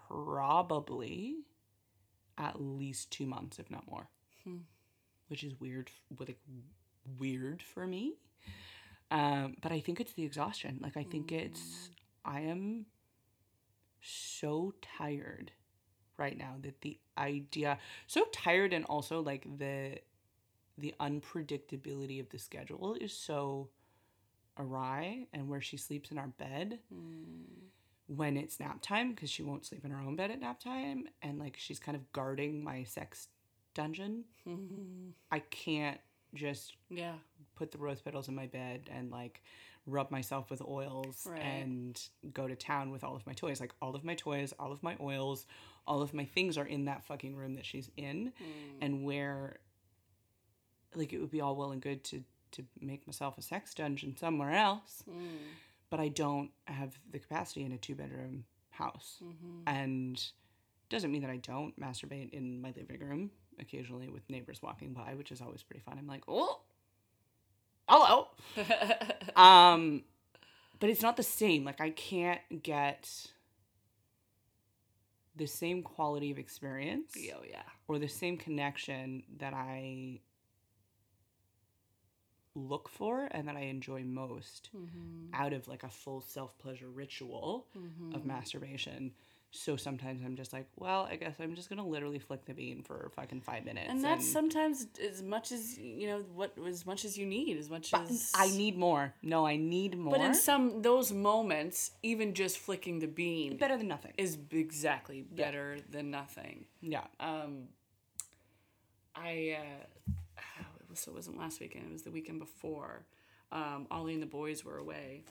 probably at least two months, if not more, which is weird. Like weird for me. Um, but I think it's the exhaustion. Like I think it's I am so tired right now that the idea so tired and also like the the unpredictability of the schedule is so awry and where she sleeps in our bed when it's nap time because she won't sleep in her own bed at nap time and like she's kind of guarding my sex dungeon. I can't just Yeah. put the rose petals in my bed and like rub myself with oils Right. and go to town with all of my toys. Like all of my toys, all of my oils, all of my things are in that fucking room that she's in hmm. and where like it would be all well and good to to make myself a sex dungeon somewhere else. Hmm. But I don't have the capacity in a two bedroom house. Mm-hmm. And doesn't mean that I don't masturbate in my living room occasionally with neighbors walking by, which is always pretty fun. I'm like, oh, hello. um, but it's not the same. Like I can't get the same quality of experience Oh yeah. or the same connection that I look for and that I enjoy most out of like a full self pleasure ritual of masturbation. So sometimes I'm just like, well, I guess I'm just gonna literally flick the bean for fucking five minutes. And that's sometimes as much as you know what as much as you need, as much as I need more. No, I need more. But in some those moments, even just flicking the bean better than nothing. is exactly better than nothing. Yeah. Um, I uh, it was, so it wasn't last weekend; it was the weekend before. Um, Ollie and the boys were away.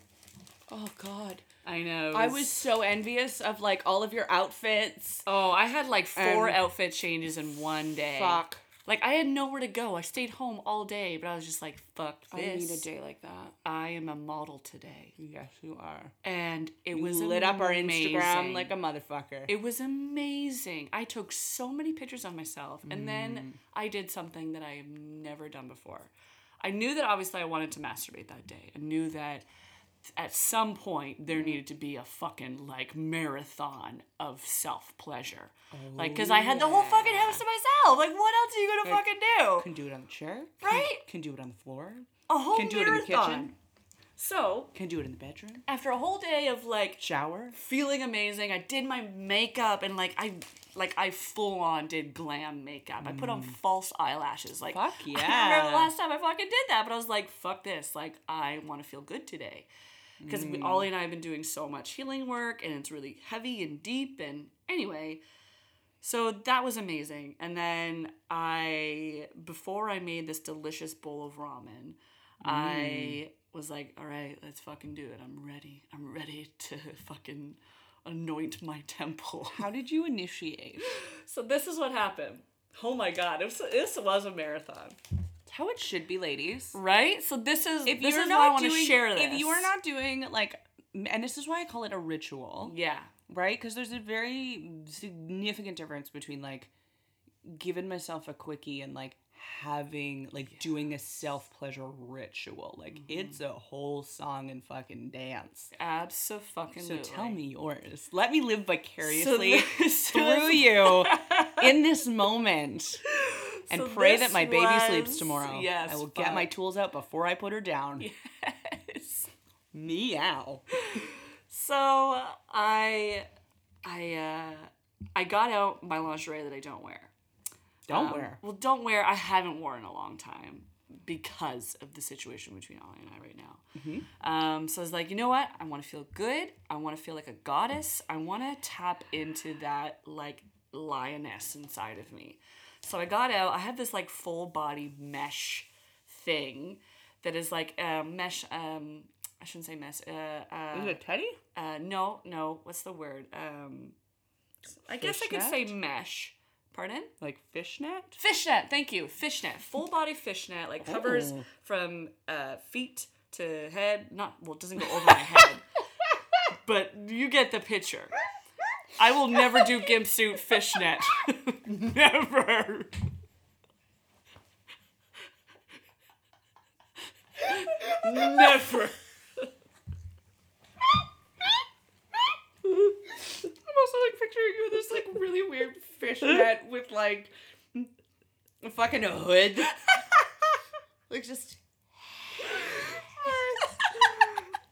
Oh God. I know. I was so envious of like all of your outfits. Oh, I had like four And- outfit changes in one day. Fuck. Like I had nowhere to go. I stayed home all day, but I was just like, "Fuck this." I need a day like that. I am a model today, Yes, you are. and it You was lit up our. Instagram like a motherfucker. It was amazing. I took so many pictures of myself, and then mm. I did something that I have never done before. I knew that obviously I wanted to masturbate that day. I knew that at some point there needed to be a fucking like marathon of self pleasure. like, because I had the whole fucking house to myself. Like, what else are you gonna fucking do? can do it on the chair. Right? Can do it on the floor. A whole Can do it in the marathon. kitchen. So, Can do it in the bedroom. after a whole day of like Shower. feeling amazing. I did my makeup and like I like I full on did glam makeup. I put on false eyelashes. Like Mm. Fuck I remember yeah. the last time I fucking did that, but I was like, fuck this. Like I want to feel good today. Because Mm. Ollie and I have been doing so much healing work and it's really heavy and deep and anyway. So that was amazing. And then I before I made this delicious bowl of ramen, I was like, all right, let's fucking do it. I'm ready. I'm ready to fucking anoint my temple. How did you initiate? So this is what happened. Oh my god, it was, this was a marathon, how it should be, ladies. right? So this is If this you're is not why I want to share this. if you are not doing like, and this is why I call it a ritual, yeah, right? Because there's a very significant difference between like giving myself a quickie and like having like doing a self pleasure ritual. Like Mm-hmm. it's a whole song and fucking dance. absolutely. So tell me yours. Let me live vicariously this through you in this moment. And So pray that my baby sleeps tomorrow. yes, I will get my tools out before I put her down. Yes. Meow. So I, I, uh, I got out my lingerie that I don't wear. Don't Um, wear. Well, don't wear. I haven't worn in a long time because of the situation between Ollie and I right now. Mm-hmm. Um, so I was like, you know what? I want to feel good. I want to feel like a goddess. I want to tap into that like lioness inside of me. So I got out. I have this like full body mesh thing that is like um, mesh. Um, I shouldn't say mesh. Uh, uh, Is it Teddy? uh, no, no. What's the word? Um, I guess I could say mesh. Pardon? Like fishnet? Fishnet. Thank you. Fishnet. Full body fishnet. Like covers Oh. from uh, feet to head. Not well. It doesn't go over my head. But you get the picture. I will never do gimp suit fishnet. never. never. I'm also like picturing you with this like really weird fishnet with like a fucking hood. like just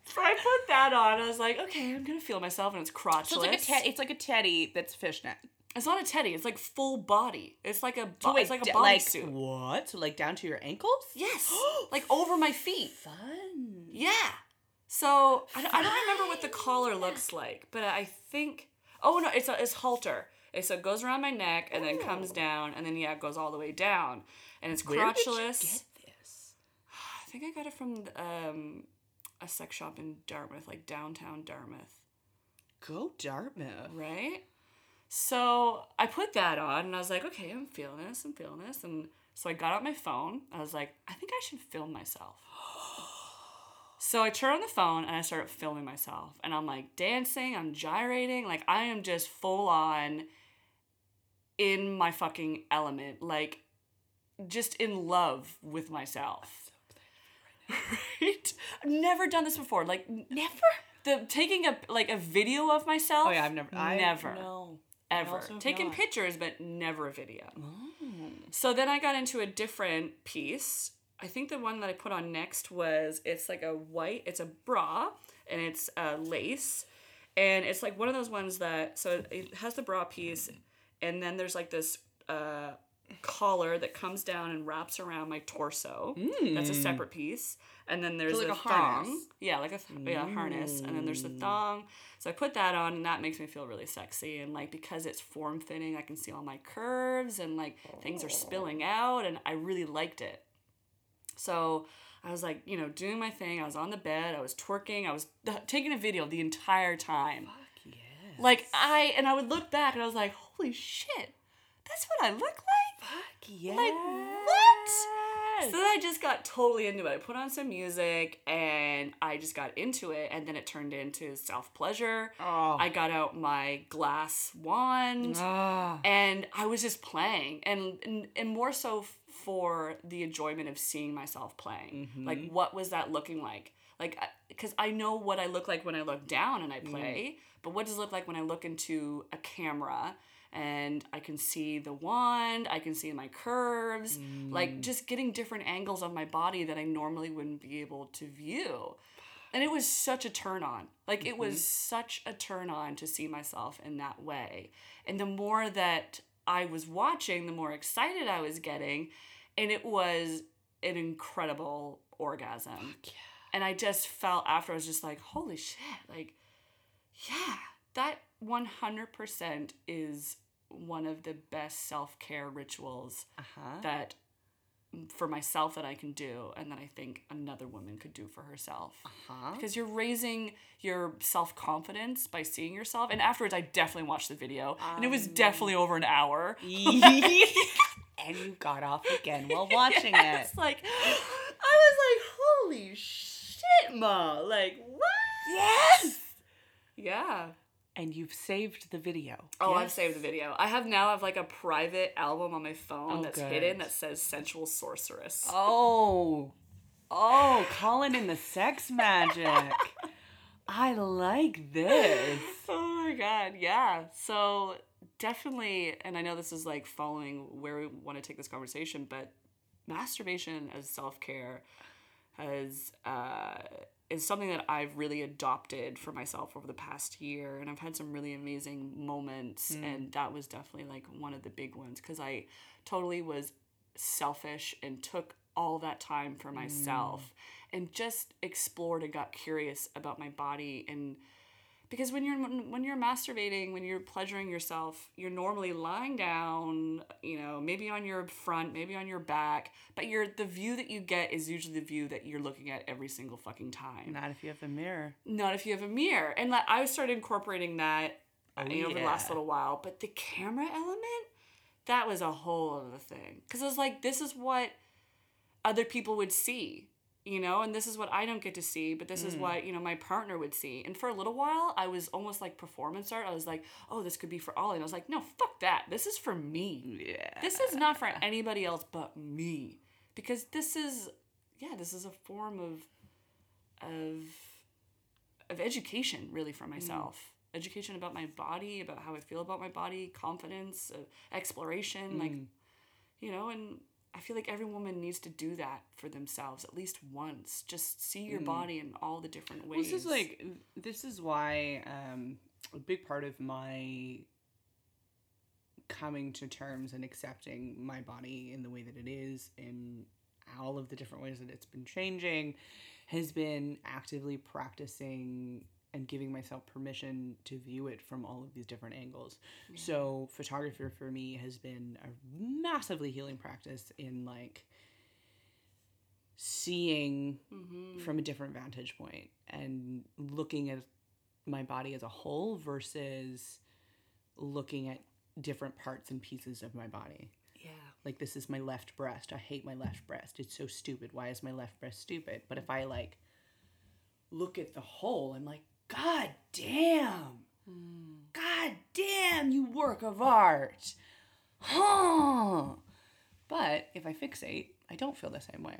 So I put that on. I was like, okay, I'm gonna feel myself, and it's crotchless. so it's like a te- it's like a teddy that's fishnet. It's not a teddy. It's like full body. It's like a. So bo- it's like a d- bodysuit. what? So like down to your ankles? Yes, like over my feet. Fun. Yeah. So I don't, I don't remember what the collar looks like, but I think. Oh no, it's a it's halter. It so it goes around my neck and then comes down and then yeah, it goes all the way down, and it's crotchless. Where did you crotchless. get this? I think I got it from um, a sex shop in Dartmouth, like downtown Dartmouth. Go Dartmouth. right? So I put that on and I was like, okay, I'm feeling this, I'm feeling this. And so I got out my phone. I was like, I think I should film myself. So I turn on the phone and I start filming myself. And I'm like dancing, I'm gyrating. Like I am just full on in my fucking element. Like just in love with myself. Right? I've never done this before. Like never. The taking a like a video of myself. Oh yeah, I've never. I never No. ever taken pictures but never a video Oh. so then i got into a different piece i think the one that i put on next was it's like a white it's a bra and it's uh, lace and it's like one of those ones that so it has the bra piece and then there's like this uh, collar that comes down and wraps around my torso. That's a separate piece. And then there's like a, a thong. yeah like a th- yeah, harness. And then there's the thong. So i put that on and that makes me feel really sexy. And like because it's form fitting i can see all my curves and like things are spilling out and i really liked it. So i was like you know doing my thing. I was on the bed. I was twerking. I was taking a video the entire time. Yes. like i and i would look back and i was like holy shit. That's what i look like Fuck yeah. like what so then I just got totally into it. I put on some music and I just got into it, and then it turned into self pleasure. Oh. I got out my glass wand Ah. and I was just playing, and and, and more so for the enjoyment of seeing myself playing. Like, what was that looking like? Like, because I know what I look like when I look down and I play, but what does it look like when I look into a camera? And I can see the wand, I can see my curves, like mm. just getting different angles of my body that I normally wouldn't be able to view. And it was such a turn on. Like it was mm-hmm. such a turn on to see myself in that way. And the more that I was watching, the more excited I was getting. And it was an incredible orgasm. And I just felt after I was just like, holy shit, like, yeah, that 100% is one of the best self care rituals Uh-huh. that for myself that I can do and that I think another woman could do for herself. Huh? Because you're raising your self confidence by seeing yourself. And afterwards, I definitely watched the video, and it was definitely over an hour. and you got off again while watching it It's like, I was like, holy shit, ma! Like, what? Yes. Yeah. And you've saved the video. Oh, I've saved the video. I have now I have like a private album on my phone Oh, that's good. hidden that says "sensual sorceress." Oh. Oh, calling in the sex magic. I like this. Oh my god, yeah. So definitely, and I know this is like following where we want to take this conversation, but masturbation as self care has uh, is something that I've really adopted for myself over the past year, and I've had some really amazing moments, hmm. and that was definitely like one of the big ones because I totally was selfish and took all that time for myself hmm. and just explored and got curious about my body and because when you're when you're masturbating when you're pleasuring yourself you're normally lying down you know maybe on your front maybe on your back but you're the view that you get is usually the view that you're looking at every single fucking time. Not if you have a mirror. not if you have a mirror. And like i started incorporating that uh, you know, over the last little while but the camera element that was a whole other thing. Because it was like this is what other people would see you know and this is what i don't get to see but this is mm. what you know my partner would see. And for a little while i was almost like performance art. I was like oh this could be for ollie. And i was like no fuck that. This is for me. Yeah. this is not for anybody else but me. Because this is yeah this is a form of of of education really for mm. myself. Education about my body about how i feel about my body confidence uh, exploration like mm. you know and i feel like every woman needs to do that for themselves at least once. Just see your body in all the different ways This is like this is why um, a big part of my coming to terms and accepting my body in the way that it is in all of the different ways that it's been changing has been actively practicing and giving myself permission to view it from all of these different angles. So photography for me has been a massively healing practice in like seeing mm-hmm. from a different vantage point and looking at my body as a whole versus looking at different parts and pieces of my body. yeah Like this is my left breast. I hate my left breast. It's so stupid. Why is my left breast stupid? But if I like look at the whole, I'm like, God damn. God damn, you work of art. Huh. But if I fixate, I don't feel the same way.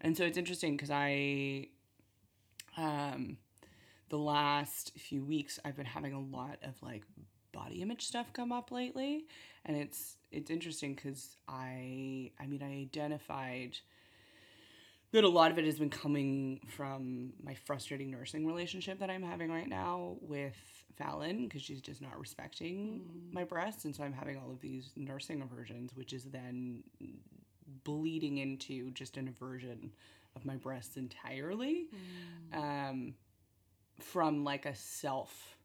And so it's interesting because I, um, the last few weeks, I've been having a lot of like body image stuff come up lately, and it's it's interesting because I, I mean, I identified that a lot of it has been coming from my frustrating nursing relationship that I'm having right now with Fallon because she's just not respecting my breasts, and so I'm having all of these nursing aversions, which is then bleeding into just an aversion of my breasts entirely. Um, from like a self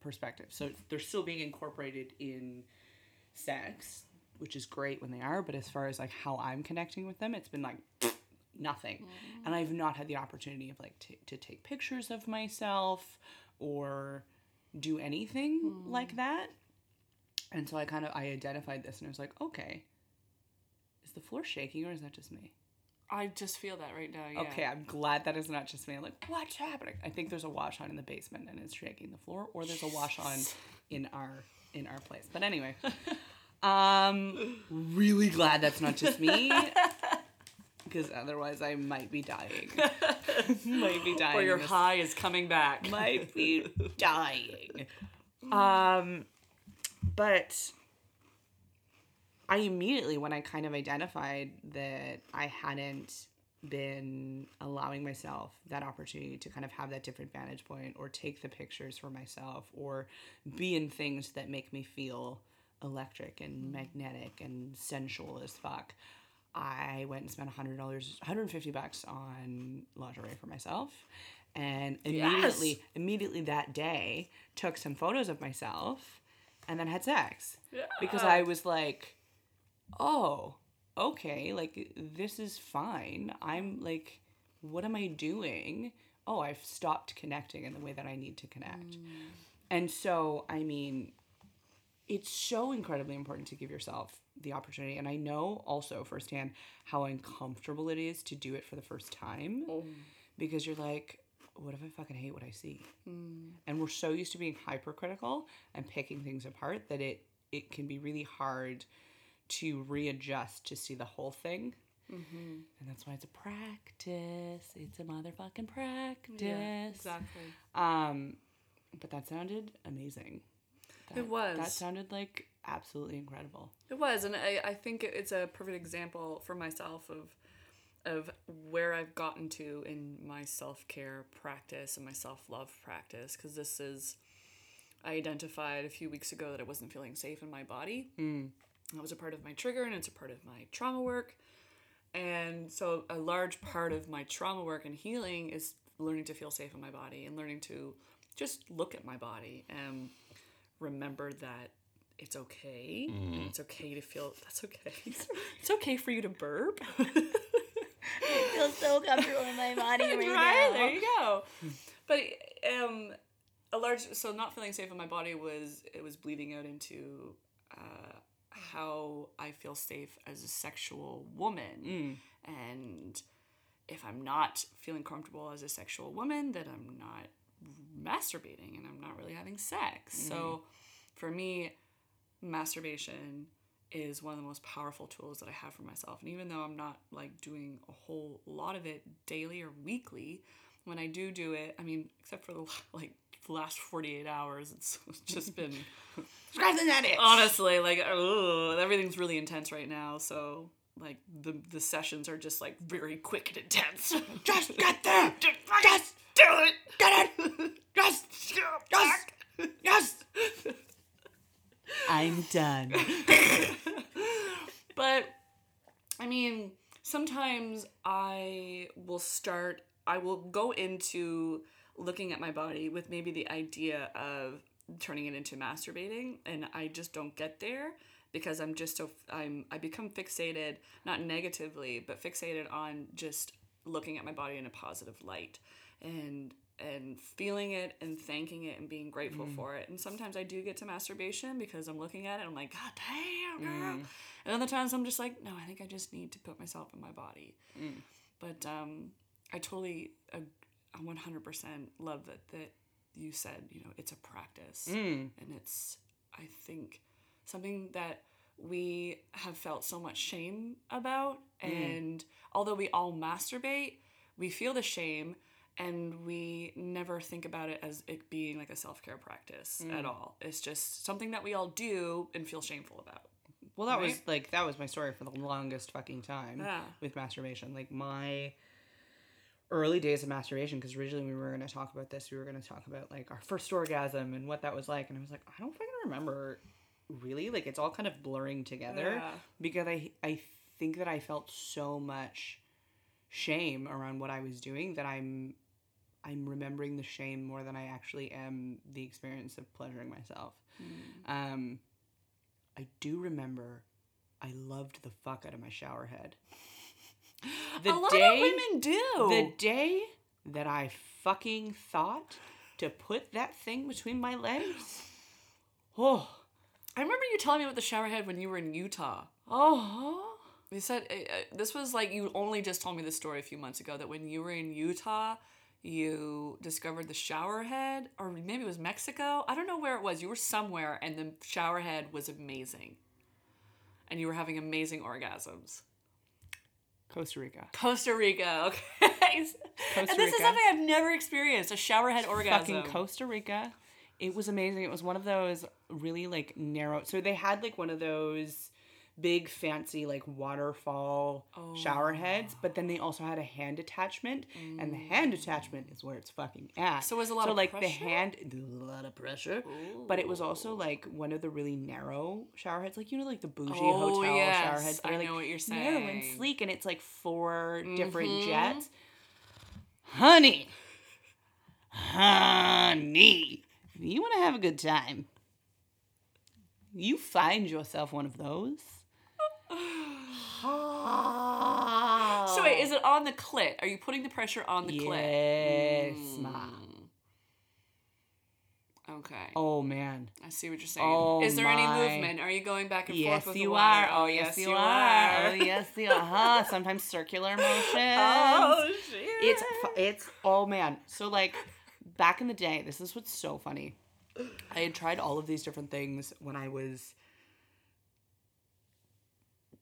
perspective. So they're still being incorporated in sex, which is great when they are, but as far as like how I'm connecting with them, it's been like nothing. And I've not had the opportunity of like t- to take pictures of myself or do anything like that. And so I kind of I identified this and I was like, okay, is the floor shaking or is that just me? i just feel that right now yeah Okay, I'm glad that is not just me. I'm like, what's happening? I think there's a wash on in the basement and it's shaking the floor, or there's a wash on in our in our place. But anyway, um, really glad that's not just me, because otherwise I might be dying. might be dying. or your high is coming back might be dying. Um, but I immediately, when I kind of identified that I hadn't been allowing myself that opportunity to kind of have that different vantage point or take the pictures for myself or be in things that make me feel electric and magnetic and sensual as fuck. I went and spent $100, 150 bucks on lingerie for myself and immediately immediately that day took some photos of myself and then had sex. Because I was like, "Oh, okay, like this is fine. I'm like what am I doing? Oh, I've stopped connecting in the way that I need to connect." Mm. And so, I mean, it's so incredibly important to give yourself the opportunity. And I know also firsthand how uncomfortable it is to do it for the first time because you're like, what if I fucking hate what I see? And we're so used to being hypercritical and picking things apart that it it can be really hard to readjust to see the whole thing. And that's why it's a practice. It's a motherfucking practice. yeah exactly Um, but that sounded amazing. That, was. That sounded like absolutely incredible. It was, and I, I think it's a perfect example for myself of of where I've gotten to in my self care practice and my self love practice. Because this is, I identified a few weeks ago that I wasn't feeling safe in my body. Mm. That was a part of my trigger, and it's a part of my trauma work. And so, a large part of my trauma work and healing is learning to feel safe in my body and learning to just look at my body and remember that it's okay and it's okay to feel that's okay. It's okay. For you to burp. I feel so comfortable in my body right, right? now. there you go. But um a large so not feeling safe in my body was it was bleeding out into uh how i feel safe as a sexual woman. And if i'm not feeling comfortable as a sexual woman then i'm not masturbating and i'm not really having sex. So for me masturbation is one of the most powerful tools that I have for myself. And even though I'm not like doing a whole lot of it daily or weekly, when I do do it, I mean, except for the like the last 48 hours, it's just been Scratching that itch. honestly like ugh, everything's really intense right now. So like the the sessions are just like very quick and intense. Just get there. just do it. Get it. Just, just, yes. I'm done. But I mean, sometimes I will start, I will go into looking at my body with maybe the idea of turning it into masturbating, and I just don't get there because I'm just so I'm I become fixated not negatively but fixated on just looking at my body in a positive light and and feeling it and thanking it and being grateful for it. And sometimes I do get to masturbation because I'm looking at it and I'm like, God damn, girl. And other times I'm just like, no, I think I just need to put myself in my body. But um, I totally, uh, I 100% love that, that you said, you know, it's a practice. And it's, I think, something that we have felt so much shame about. And although we all masturbate, we feel the shame and we never think about it as it being like a self care practice at mm. all. It's just something that we all do and feel shameful about. Well, that was like that was my story for the longest fucking time Yeah. with masturbation. Like my early days of masturbation, because originally we were going to talk about this, we were going to talk about like our first orgasm and what that was like, and I was like, I don't fucking remember really. Like it's all kind of blurring together Yeah. because I I think that I felt so much shame around what I was doing that I'm I'm remembering the shame more than I actually am the experience of pleasuring myself. Um, I do remember I loved the fuck out of my shower head. The a lot day, of women do. the day that I fucking thought to put that thing between my legs. Oh, I remember you telling me about the shower head when you were in Utah. oh, You said uh, uh, this was like you only just told me this story a few months ago that when you were in Utah, you discovered the shower head, or maybe it was Mexico. I don't know where it was. You were somewhere, and the shower head was amazing, and you were having amazing orgasms. Costa Rica. Costa Rica, okay. and this is something I've never experienced—a shower head orgasm. Fucking Costa Rica. It was amazing. It was one of those really like narrow. So they had like one of those big fancy like waterfall shower heads, but then they also had a hand attachment, and the hand attachment is where it's fucking at. So it was a lot so of like the hand, a lot of pressure, but it was also like one of the really narrow shower heads, like you know, like the bougie Oh, hotel shower yes. heads. I like, know what you're saying. Narrow and. Mm-hmm. sleek, and it's like four different jets. Honey, honey, if you want to have a good time, you find yourself one of those. So wait, oh. is it on the clit? Are you putting the pressure on the clit? Yes, hmm. ma. Okay. Oh man. I see what you're saying. Oh, Is there any movement? Are you going back and Yes, forth with you the water? are. Oh, yes, you are. Oh, yes, you are. Huh? Sometimes circular motion. Oh shit. it's it's oh man so like back in the day this is what's so funny i had tried all of these different things when i was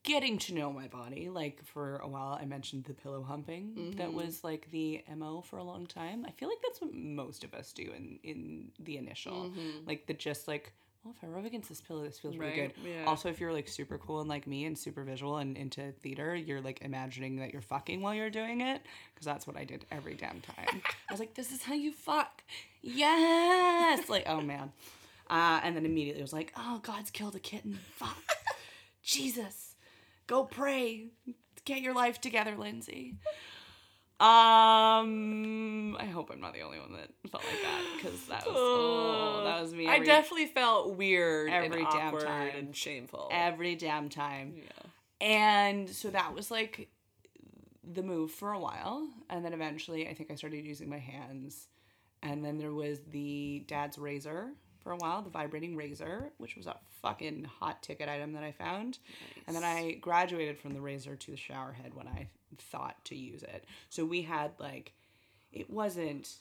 getting to know my body. Like for a while i mentioned the pillow humping. That was like the mo for a long time. I feel like that's what most of us do in in the initial. Like the just like well if i rub against this pillow this feels really Right, good. yeah. also if you're like super cool and like me and super visual and into theater you're like imagining that you're fucking while you're doing it because that's what i did every damn time. I was like this is how you fuck. Yes! Like oh man. Uh, and then immediately it was like oh god's killed a kitten. Fuck. Jesus go pray get your life together lindsay Um, I hope I'm not the only one that felt like that because that was oh, that was me. I definitely felt weird every and damn time. and shameful. every damn time. yeah. And so that was like the move for a while. And then eventually I think I started using my hands. And then there was the dad's razor for a while, the vibrating razor, which was a fucking hot ticket item that I found. And then I graduated from the razor to the shower head when I thought to use it. So we had like, it wasn't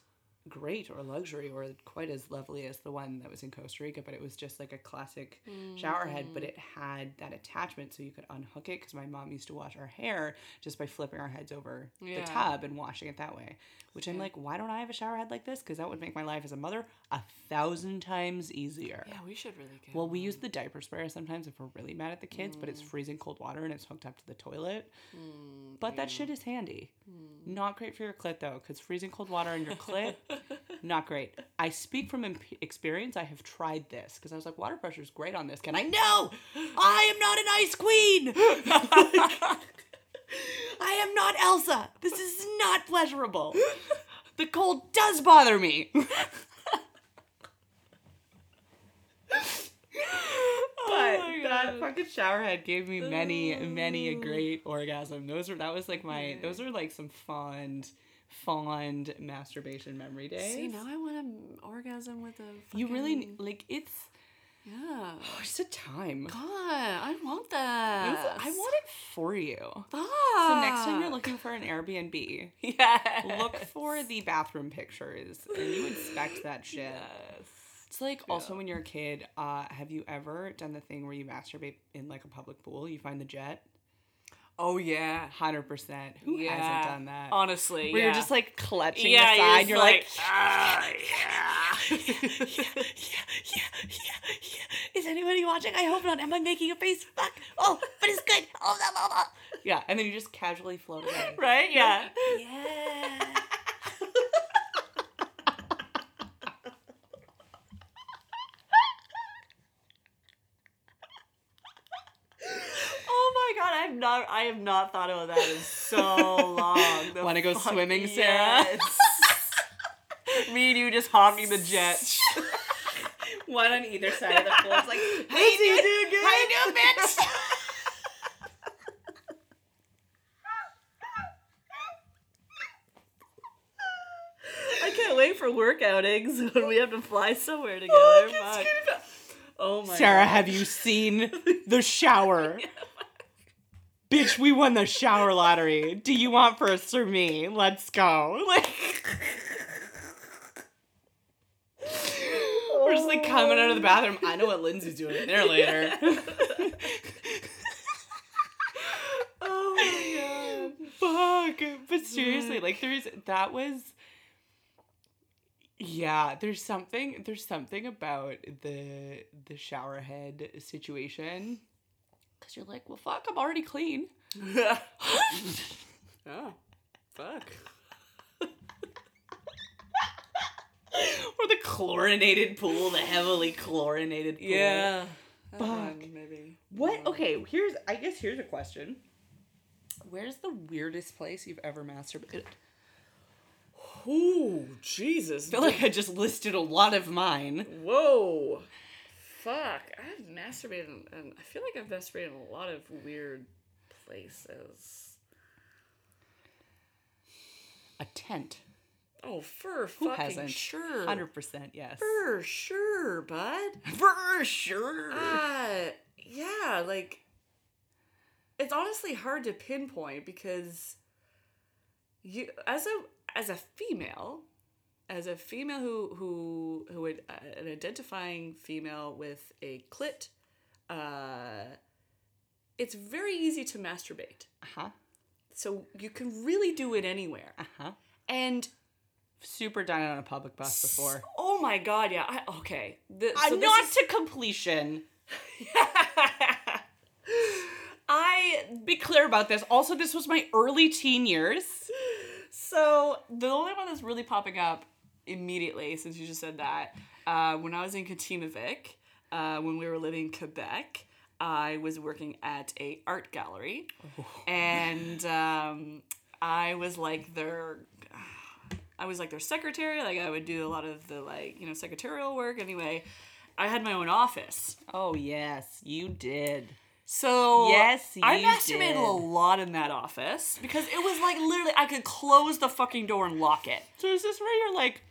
great or luxury or quite as lovely as the one that was in Costa Rica, but it was just like a classic shower head. But it had that attachment so you could unhook it because my mom used to wash our hair just by flipping our heads over Yeah. the tub and washing it that way. Which I'm like, why don't I have a shower head like this? Because that would make my life as a mother a thousand times easier. Yeah, we should really get. Well, we use the diaper sprayer sometimes if we're really mad at the kids, but it's mm. freezing cold water and it's hooked up to the toilet. Mm, but that shit is handy. Mm. Not great for your clit though, because freezing cold water on your clit, not great. I speak from imp- experience. I have tried this because I was like, water pressure is great on this. Can I? No, I am not an ice queen. I am not Elsa. This is not pleasurable. The cold does bother me. But oh my that fucking showerhead gave me many, many a oh. great orgasm. Those were that was like my those are like some fond, fond masturbation memory days. See, now I want an orgasm with a. you really like it's Yeah. oh, it's a time. God, I want that. I want it for you. Fuck. So next time you're looking for an Airbnb, yeah. look for the bathroom pictures and you inspect that shit. Yes. It's like also when you're a kid, uh, have you ever done the thing where you masturbate in like a public pool? You find the jet? Oh yeah. Hundred percent. Who yeah. hasn't done that? Honestly, where yeah. you're just like clutching yeah, the you're side. You're like, ah, yeah. yeah, yeah, yeah, yeah, yeah. Is anybody watching? I hope not. Am I making a face? Fuck. Oh, but it's good. Oh, blah, blah, blah. Yeah, and then you just casually float away. right? Yeah. Yeah. Oh my god, I have not I have not thought about that in so long. The Wanna go fuck- swimming, Sarah? Me and you just honking the jet. One on either side of the pool. It's like, hey, Lindsay, dude, doing good? how you doing, bitch? I can't wait for work outings when we have to fly somewhere oh, together. Fuck. Oh my Sarah, god. have you seen the shower? Bitch, we won the shower lottery. Do you want first or me? Let's go. Like We're just like coming out of the bathroom. I know what Lindsay's doing in there later. Oh my god. Fuck. But seriously, like there's that was yeah, there's something there's something about the the shower head situation. Cause you're like, well fuck, I'm already clean. oh, fuck. or the chlorinated pool, the heavily chlorinated pool. Yeah. Fuck. maybe. What? Okay, here's I guess here's a question. Where's the weirdest place you've ever masturbated? Ooh, Jesus. I feel like I just listed a lot of mine. Whoa. Fuck. I've masturbated and I feel like I've masturbated in a lot of weird places. A tent. Oh, for Who fucking hasn't? sure. Hundred percent, yes. For sure, bud. For sure. Uh, yeah, like it's honestly hard to pinpoint because you as a as a female, as a female who who who would uh, an identifying female with a clit, uh, it's very easy to masturbate. Uh huh. So you can really do it anywhere, Uh huh. and Super done it on a public bus before. oh my god, yeah. I, okay, the, I'm so not is- to completion. I Be clear about this. Also, this was my early teen years. So the only one that's really popping up immediately, since you just said that, uh, when I was in Katimavik, uh, when we were living in Quebec, I was working at a art gallery, and um, I was like their I was like their secretary, like I would do a lot of the like, you know, secretarial work anyway. I had my own office. Oh yes, you did. So Yes, I masturbated did. a lot in that office because it was like literally I could close the fucking door and lock it. So is this where you're like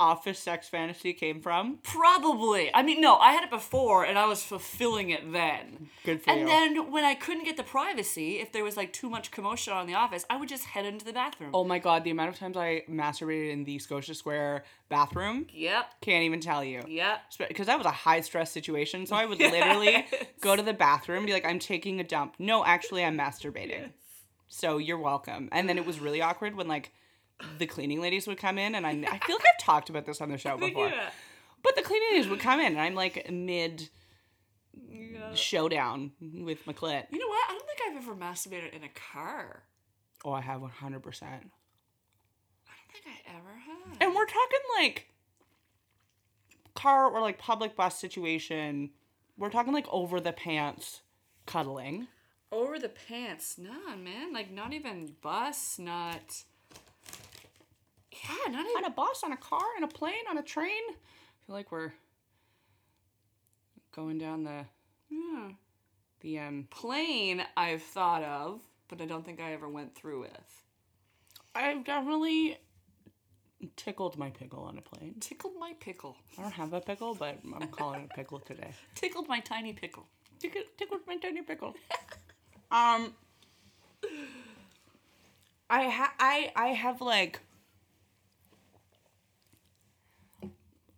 office sex fantasy came from? Probably. I mean, no, I had it before and I was fulfilling it then. Good for and you. then when I couldn't get the privacy, if there was like too much commotion on the office, I would just head into the bathroom. Oh my god, the amount of times I masturbated in the Scotia Square bathroom, Yep. can't even tell you. Yep. Because that was a high stress situation, so I would literally go to the bathroom and be like, I'm taking a dump. No, actually, I'm masturbating. So you're welcome. And then it was really awkward when like the cleaning ladies would come in, and I, I feel like I've talked about this on the show before. Yeah. But the cleaning ladies would come in, and I'm like mid showdown with my clit. You know what? I don't think I've ever masturbated in a car. Oh, I have 100%. I don't think I ever have. And we're talking like car or like public bus situation. We're talking like over the pants cuddling. Over the pants. Nah, man. Like, not even bus, not. Yeah, not even. On a bus, on a car, on a plane, on a train. I feel like we're going down the Yeah. the um Plane, I've thought of, but I don't think I ever went through with. I've definitely tickled my pickle on a plane. Tickled my pickle. I don't have a pickle, but I'm calling it a pickle today. Tickled my tiny pickle. Tickled, tickled my tiny pickle. um, I ha- I I have like.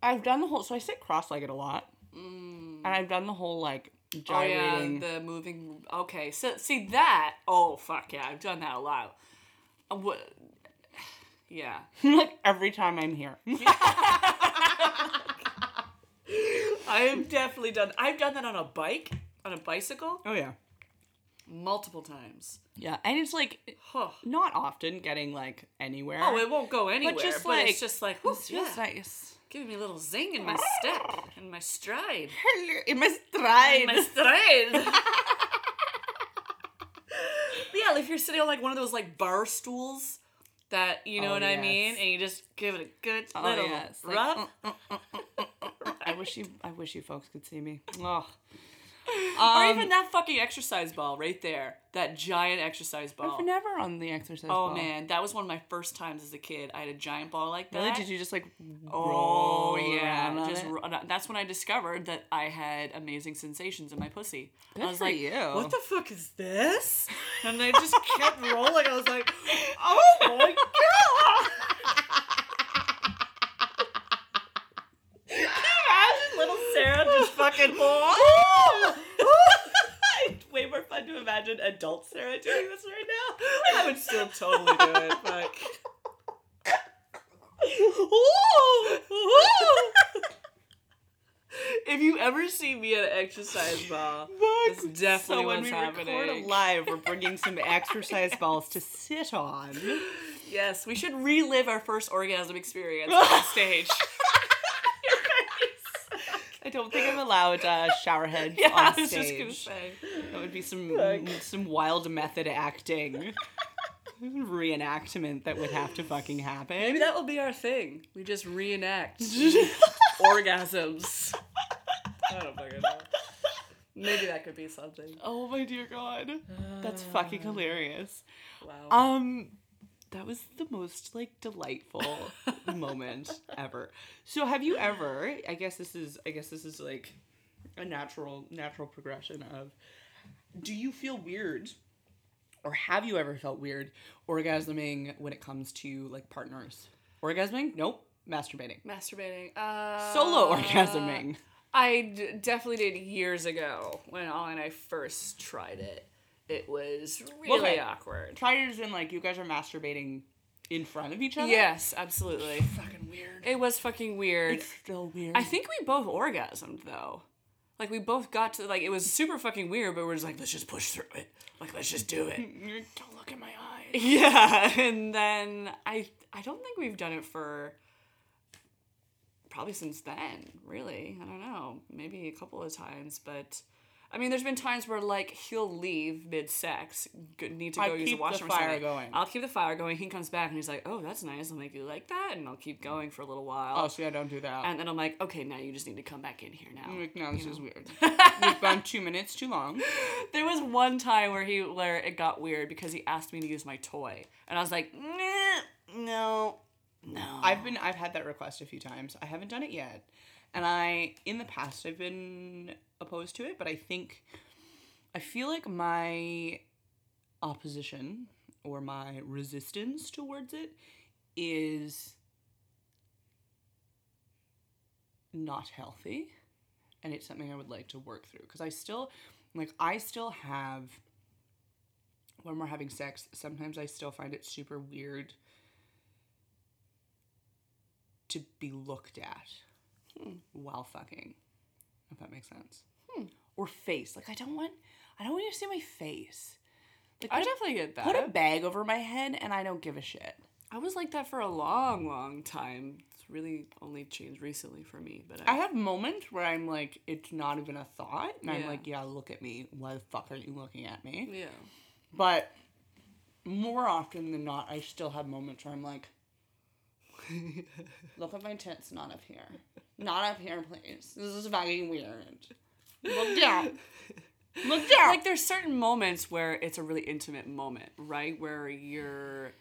I've done the whole. So I sit cross-legged a lot, and I've done the whole like Oh yeah, gyrating. the moving. Okay, so see that. Oh fuck yeah, I've done that a lot. Uh, what? Yeah. like every time I'm here. I have definitely done. I've done that on a bike, on a bicycle, oh yeah. multiple times. Yeah, and it's like Huh. not often getting like anywhere. Oh, it won't go anywhere. But, just like- it's just like, it's just yeah, nice. Giving me a little zing in my step, in my stride, In my stride. in my stride. yeah, if you're sitting on like one of those like bar stools. That you know Oh, what I mean, and you just give it a good Oh, little yes, like, rub. Uh, uh, uh, I wish you I wish you folks could see me. Oh. Or Um, even that fucking exercise ball right there, that giant exercise ball. I've never on the exercise Oh ball. man, that was one of my first times as a kid. I had a giant ball like that. Really? Did you just like Oh roll yeah, just ro- that's when I discovered that I had amazing sensations in my pussy. Good I was like, you. "What the fuck is this?" And I just kept rolling. I was like, "Oh my god!" Imagine little Sarah just fucking. Way more fun to imagine adult Sarah doing this right now. I would still totally do it. Fuck. if you ever see me at an exercise ball, that's definitely so when what's we record happening. live, we're bringing some exercise balls to sit on. Yes, we should relive our first orgasm experience on stage. I don't think I'm allowed uh, shower heads yeah, on I was stage. just gonna say. That would be some some wild method acting reenactment that would have to fucking happen. Maybe that will be our thing. We just reenact orgasms. I don't fucking know. Maybe that could be something. Oh my dear god, that's fucking hilarious. Wow. Um, that was the most like delightful moment ever. So have you ever? I guess this is. I guess this is like a natural natural progression of. Do you feel weird, or have you ever felt weird orgasming when it comes to like partners? Orgasming? Nope. Masturbating. Masturbating. Uh, Solo orgasming. I d- definitely did years ago when Ollie and I first tried it. It was really Okay. awkward. Try it as in like you guys are masturbating in front of each other. Yes, absolutely. Fucking weird. It was fucking weird. It's still weird. I think we both orgasmed though. Like we both got to like it was super fucking weird, but we're just like let's just push through it. Like let's just do it. You're- Don't look in my eyes. yeah, and then I I don't think we've done it for probably since then. Really, I don't know. Maybe a couple of times, but I mean, there's been times where like he'll leave mid sex, need to I go use the keep the washroom. or fire something. going. I'll keep the fire going. He comes back and he's like, "Oh, that's nice." I'll make "You like that?" And I'll keep going for a little while. Oh, see, I don't do that. and then I'm like, "Okay, now you just need to come back in here now." Mm, like, no, this is weird. We've gone two minutes too long. There was one time where he where it got weird because he asked me to use my toy, and I was like, "No, no." I've been I've had that request a few times. I haven't done it yet. And I in the past I've been opposed to it, but I think I feel like my opposition or my resistance towards it is not healthy and it's something I would like to work through because I still like I still have when we're having sex, sometimes I still find it super weird to be looked at hmm. while fucking. If that makes sense. Hmm. Or face. Like I don't want I don't want you to see my face. Like I definitely get that. put a bag over my head and I don't give a shit. I was like that for a long, long time. It's really only changed recently for me, but I I, have moments where I'm like, it's not even a thought. And I'm like, yeah, look at me. Why the fuck are you looking at me? yeah. But more often than not, I still have moments where I'm like, look at my tits, not up here. Not up here, please. This is fucking weird. Look down. Look down. like there's certain moments where it's a really intimate moment, right? Where you're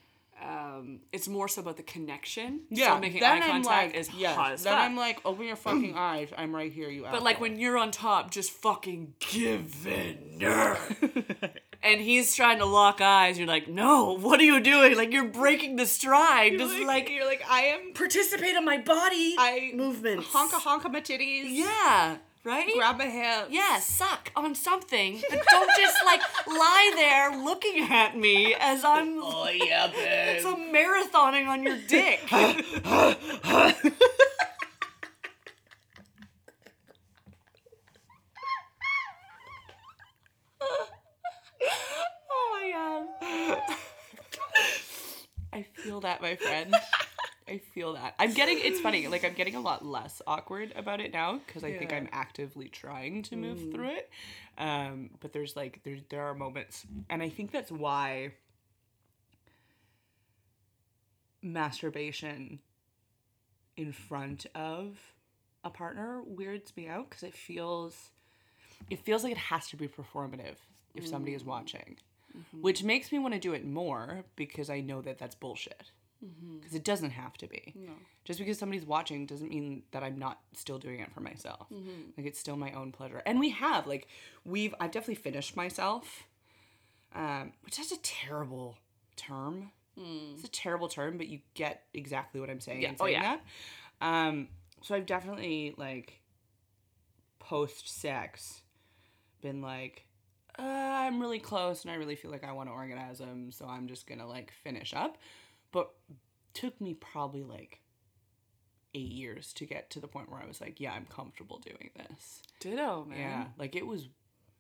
um it's more so about the connection. yeah, So making then eye I'm contact like, is yes. hot Then. I'm like, open your fucking eyes. I'm right here, you are But like when you're on top, just fucking give in. and he's trying to lock eyes, you're like, no, what are you doing? Like you're breaking the stride. you're Just like, like, you're like, I am. participate in my body I movements. honka honka my titties. Yeah. Right? Grab my hips. yeah, suck on something. But don't just like lie there looking at me as I'm Oh yeah, babe. it's a marathoning on your dick. I feel that, my friend. I feel that. I'm getting it's funny, like I'm getting a lot less awkward about it now because I think I'm actively trying to move through it. Um, but there's like there there are moments and I think that's why masturbation in front of a partner weirds me out because it feels it feels like it has to be performative if somebody is watching which makes me want to do it more because i know that that's bullshit. Because it doesn't have to be. Just because somebody's watching doesn't mean that i'm not still doing it for myself. Like it's still my own pleasure. And we have like we've i've definitely finished myself um, which is a terrible term. It's a terrible term but you get exactly what i'm saying Yeah. in Oh, yeah. that. Um, so I've definitely like post sex been like, uh, I'm really close and I really feel like I want to organize them, so I'm just gonna like finish up. But took me probably like eight years to get to the point where I was like, yeah, I'm comfortable doing this. Ditto, man. Yeah, like it was,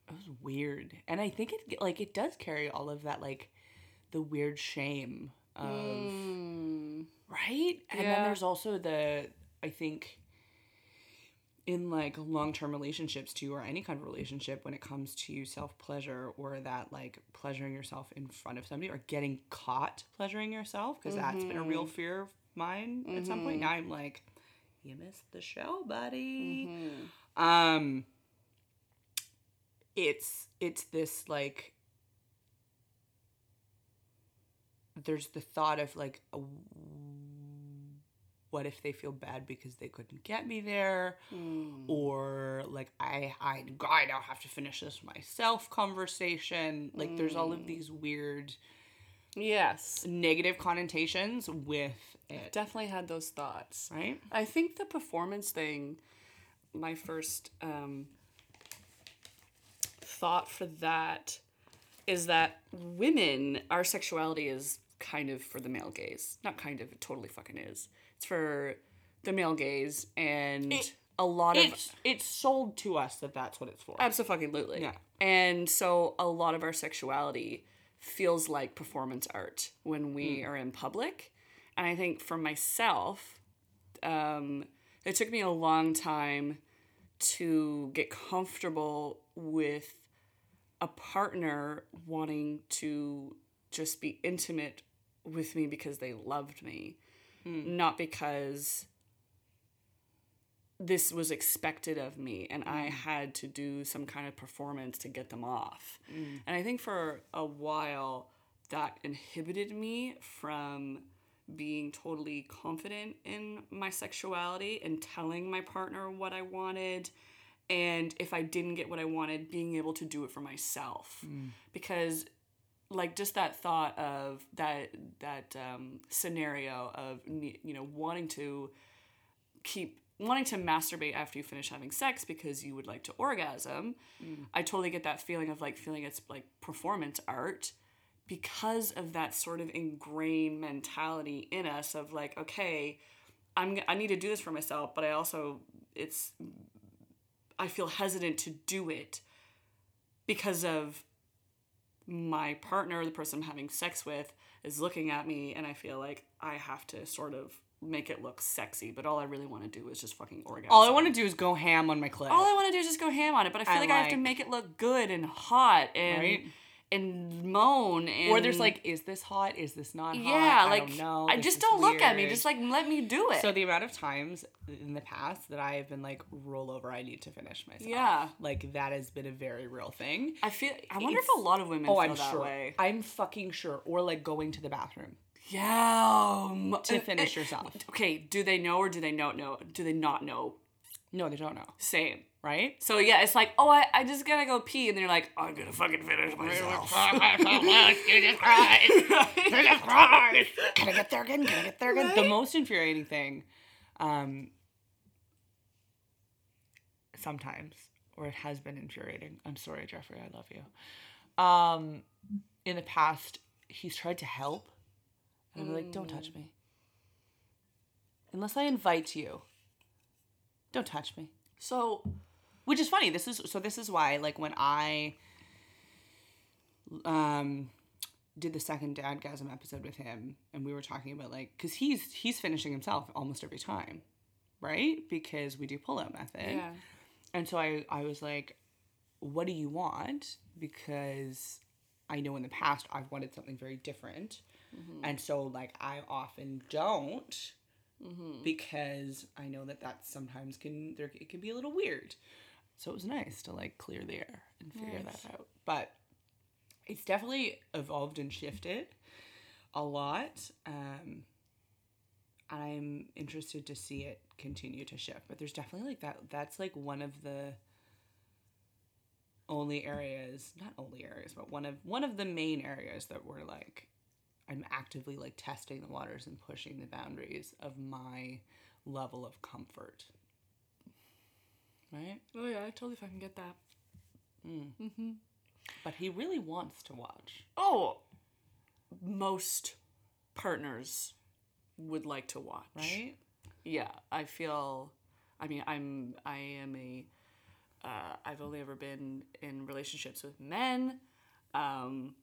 it was weird, and I think it like it does carry all of that like the weird shame of Mm. right and then there's also the i think in like long-term relationships too or any kind of relationship when it comes to self-pleasure or that like pleasuring yourself in front of somebody or getting caught pleasuring yourself because that's been a real mm-hmm. fear of mine at some point. Now i'm like you missed the show buddy. Mm-hmm. Um it's it's this like there's the thought of like a, what if they feel bad because they couldn't get me there or like I, I i now have to finish this myself conversation like there's all of these weird Yes. negative connotations with it Definitely had those thoughts. right I think the performance thing, my first um, thought for that is that women, our sexuality is kind of for the male gaze. Not kind of, it totally fucking is. It's for the male gaze and It- a lot of. it's sold to us that that's what it's for Absolutely. Yeah. And so a lot of our sexuality feels like performance art when we are in public. And I think for myself, um, it took me a long time to get comfortable with a partner wanting to just be intimate with me because they loved me, Mm. not because this was expected of me and I mm. had to do some kind of performance to get them off. Mm. And I think for a while that inhibited me from being totally confident in my sexuality and telling my partner what I wanted. And if I didn't get what I wanted being able to do it for myself. Because like just that thought of that that um, scenario of you know wanting to keep wanting to masturbate after you finish having sex because you would like to orgasm. I totally get that feeling of like feeling it's like performance art because of that sort of ingrained mentality in us of like okay i'm i need to do this for myself but i also it's i feel hesitant to do it because of my partner, the person I'm having sex with, is looking at me, and I feel like I have to sort of make it look sexy. But all I really want to do is just fucking orgasm. All I want to do is go ham on my clit. all I want to do is just go ham on it. But I feel And, like, I have to make it look good and hot and Right. And moan and or there's like, is this hot? Is this not hot? yeah, I like don't. I just don't look at me. Just like let me do it. So the amount of times in the past that I have been like, roll over, I need to finish myself. Yeah. Like that has been a very real thing. I feel. I wonder if a lot of women Oh, feel I'm that sure. way. I'm fucking sure. Or like going to the bathroom Yeah. to uh, finish uh, yourself. Okay. Do they know or do they not know? Do they not know? No, they don't know. Same. Right? So yeah, it's like, oh, I, I just gotta go pee, and they're like, I'm gonna fucking finish myself. Jesus Christ. Jesus Christ. Can I get there again? Can I get there again? The most infuriating thing, um, sometimes, or it has been infuriating. I'm sorry, Jeffrey. I love you. Um, in the past, he's tried to help, and I'm like, don't touch me. Unless I invite you, don't touch me So which is funny this is so this is why like when i um did the second dadgasm episode with him and we were talking about like because he's he's finishing himself almost every time right because we do pull-out method yeah, and so I, I was like, what do you want? Because I know in the past I've wanted something very different. And so, like, I often don't because I know that that sometimes can, there, it can be a little weird. So it was nice to, like, clear the air and figure Nice. that out. But it's definitely evolved and shifted a lot. Um, I'm interested to see it continue to shift. But there's definitely like that. That's like one of the only areas, not only areas, but one of one of the main areas that we're like, I'm actively like testing the waters and pushing the boundaries of my level of comfort. Right, oh yeah, I totally fucking get that. but he really wants to watch. Oh, most partners would like to watch. Right. Yeah, I feel. I mean, I'm. I am a. Uh, I've only ever been in relationships with men, um,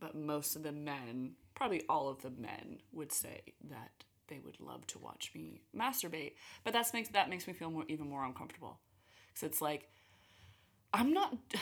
but most of the men, probably all of the men, would say that they would love to watch me masturbate. But that's makes that makes me feel more even more uncomfortable, because it's like, I'm not.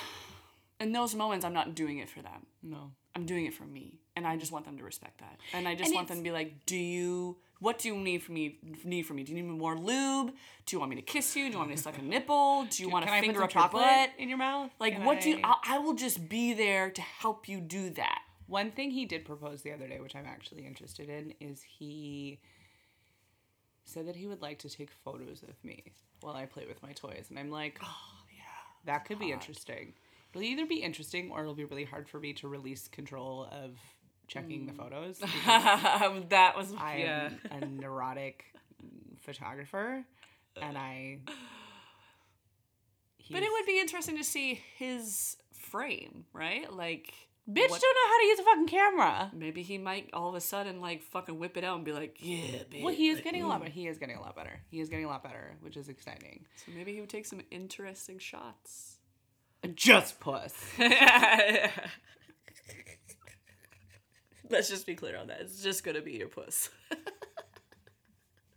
In those moments, I'm not doing it for them. No. I'm doing it for me, and I just want them to respect that. And I just And want them to be like, "Do you? What do you need from me? Need from me? Do you need more lube? Do you want me to kiss you? Do you want me to suck a nipple? Do you want to Can I put finger some up your chocolate butt? in your mouth? Like, Can what do you? I- I, I will just be there to help you do that. One thing he did propose the other day, which I'm actually interested in, is he said that he would like to take photos of me while I play with my toys. And I'm like, oh, yeah, that could be interesting. It'll either be interesting or it'll be really hard for me to release control of checking the mm. photos. that was I yeah. am a neurotic photographer and I. But it would be interesting to see his frame, right? Like, Bitch what- don't know how to use a fucking camera. maybe he might all of a sudden like fucking whip it out and be like, "Yeah, bitch." Well, he is getting a mm. lot better. He is getting a lot better. He is getting a lot better, which is exciting. So maybe he would take some interesting shots. Just puss. Let's just be clear on that. It's just gonna be your puss.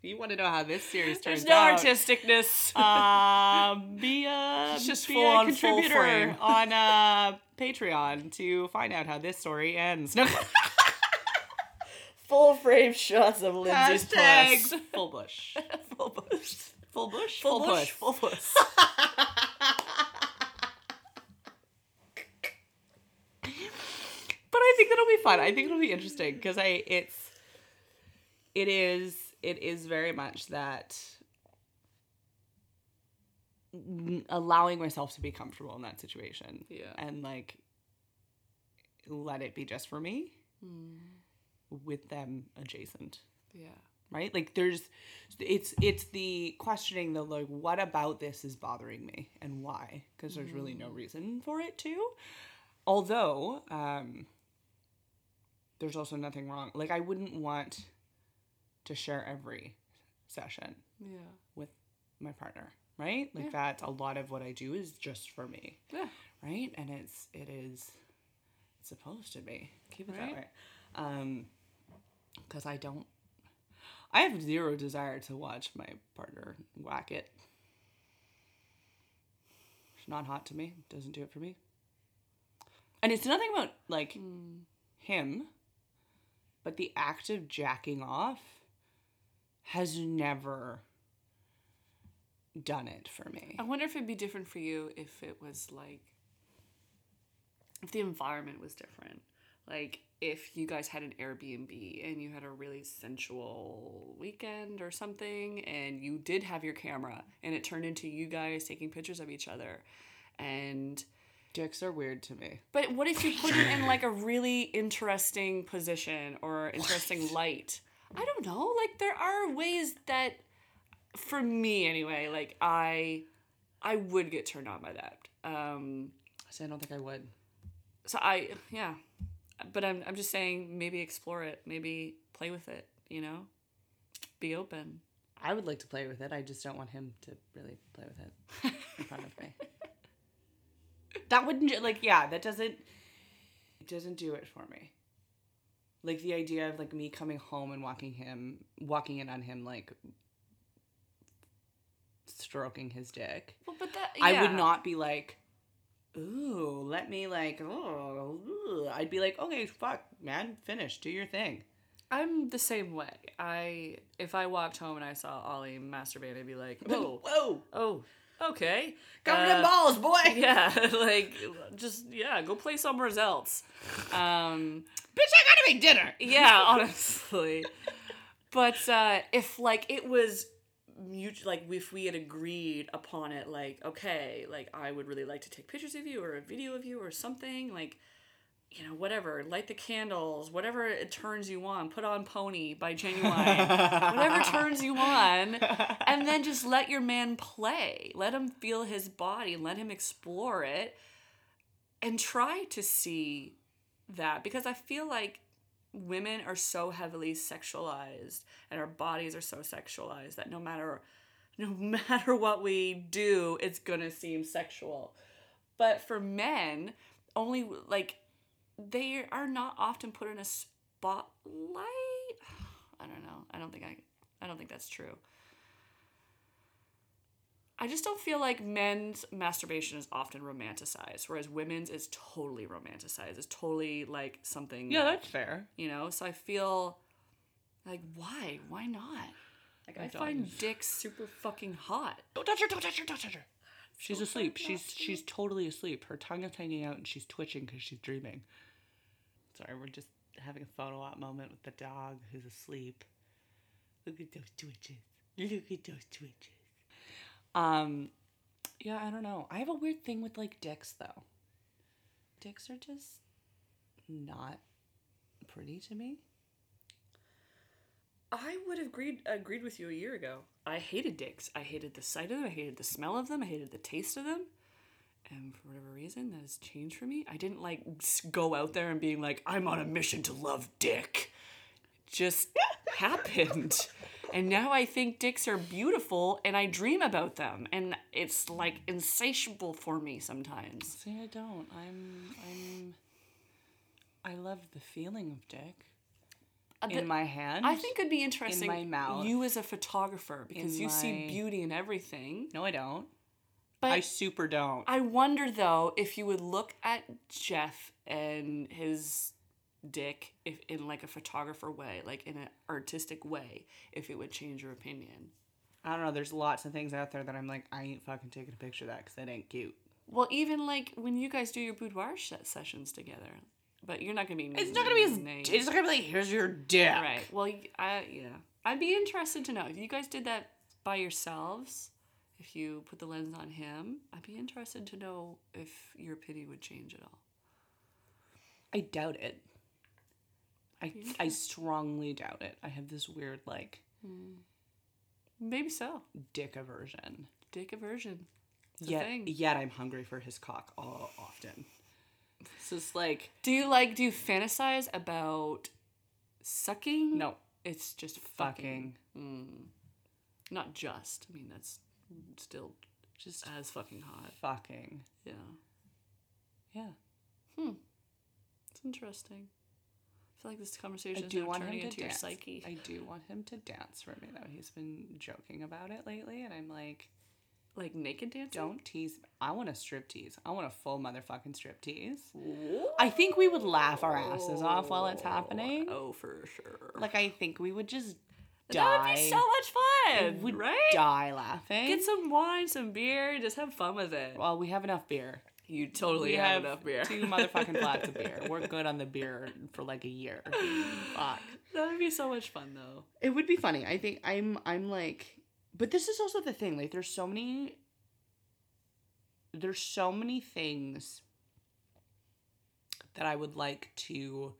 you want to know how this series turns There's no out, artisticness. um, be a just be a contributor on uh, Patreon to find out how this story ends. No, Full frame shots of Lindsay's hashtags plus. full bush, Full bush. full bush, Full bush. Full puss. but I think it'll be fun. I think it'll be interesting because I it's it is it is very much that allowing myself to be comfortable in that situation. Yeah. And like let it be just for me with them adjacent. Yeah. Right? Like there's it's it's the questioning the like what about this is bothering me and why? Because there's really no reason for it to. Although, um there's also nothing wrong. Like I wouldn't want to share every session Yeah. with my partner, right? Like Yeah. that's a lot of what I do is just for me, Yeah. right? And it's it is it's supposed to be. Keep it Right. that way. Um cuz I don't I have zero desire to watch my partner whack it. It's not hot to me. Doesn't do it for me. And it's nothing about like him, but the act of jacking off has never done it for me. I wonder if it'd be different for you if it was like if the environment was different. Like if you guys had an Airbnb and you had a really sensual weekend or something and you did have your camera and it turned into you guys taking pictures of each other and Dicks are weird to me. but what if you put it in like a really interesting position or interesting light? I don't know. Like there are ways that for me anyway, like I I would get turned on by that. Um So I don't think I would. so I yeah. But I'm I'm just saying maybe explore it, maybe play with it, you know? Be open. I would like to play with it. I just don't want him to really play with it in front of me. That wouldn't like yeah, that doesn't it doesn't do it for me. Like the idea of like me coming home and walking him walking in on him like stroking his dick. Well, but that I would not be like, ooh, let me like, oh, ooh." I'd be like, okay, fuck, man, finish, do your thing. I'm the same way. I if I walked home and I saw Ollie masturbate, I'd be like, "Whoa, whoa, oh, okay, them Uh, balls, boy. yeah, like just yeah, go play somewhere else. Um, Bitch, I gotta make dinner. yeah, honestly. But uh, if like it was mutual, like if we had agreed upon it, like okay, like I would really like to take pictures of you or a video of you or something, like you know whatever, light the candles, whatever it turns you on, put on Pony by Ginuwine, whatever turns you on, and then just let your man play, let him feel his body, let him explore it, and try to see that because I feel like women are so heavily sexualized and our bodies are so sexualized that no matter no matter what we do it's going to seem sexual. But for men, only like they are not often put in a spotlight. I don't know. I don't think I I don't think that's true. I just don't feel like men's masturbation is often romanticized, whereas women's is totally romanticized. It's totally like something. Yeah, that- that's fair. you know. So I feel like why? Why not? Like I My find dog dicks super fucking hot. Don't touch her, don't touch her, don't touch her. She's So asleep. She's nasty. she's totally asleep. Her tongue is hanging out and she's twitching because she's dreaming. Sorry, we're just having a photo op moment with the dog who's asleep. Look at those twitches. Look at those twitches. Um, yeah, I don't know. I have a weird thing with like dicks though. Dicks are just not pretty to me. I would have agreed agreed with you a year ago. I hated dicks. I hated the sight of them. I hated the smell of them. I hated the taste of them. And for whatever reason, that has changed for me. I didn't like go out there and being like, I'm on a mission to love dick. It just happened. And now I think dicks are beautiful and I dream about them. And it's like insatiable for me sometimes. See, I don't. I'm I'm I love the feeling of dick. Uh, in the- my hand. I think it'd be interesting. In my mouth. You as a photographer, because In you see beauty in everything. No, I don't. But I super don't. I wonder though if you would look at Jeff and his dick if in like a photographer way, like in an artistic way, if it would change your opinion. I don't know. There's lots of things out there that I'm like, I ain't fucking taking a picture of that because that ain't cute. Well, even like when you guys do your boudoir sh- sessions together, but you're not gonna be. It's not gonna be as. named. It's not gonna be like, here's your dick. right. Well, I yeah, I'd be interested to know if you guys did that by yourselves. If you put the lens on him, I'd be interested to know if your pity would change at all. I doubt it. I I strongly doubt it. I have this weird like Maybe so. dick aversion. Dick aversion. It's Yet yet I'm hungry for his cock all often. It's just like Do you like? Do you fantasize about sucking? no it's just fucking. fucking Not just. I mean, that's still just as fucking hot. fucking Yeah, yeah. Hmm. It's interesting. I feel like this conversation I is do now want turning him into to your dance. psyche. I do want him to dance for me though. He's been joking about it lately, and I'm like, like naked dancing. don't tease. I want a strip tease. I want a full motherfucking strip tease. I think we would laugh our asses off while it's happening. Oh, for sure. Like I think we would just die. that would be so much fun, would right? die laughing. Get some wine, some beer, just have fun with it. well, we have enough beer. You totally We have, enough beer. two motherfucking flats of beer. We're good on the beer for like a year. Fuck. that would be so much fun, though. It would be funny. I think I'm I'm like but this is also the thing. Like there's so many there's so many things that I would like to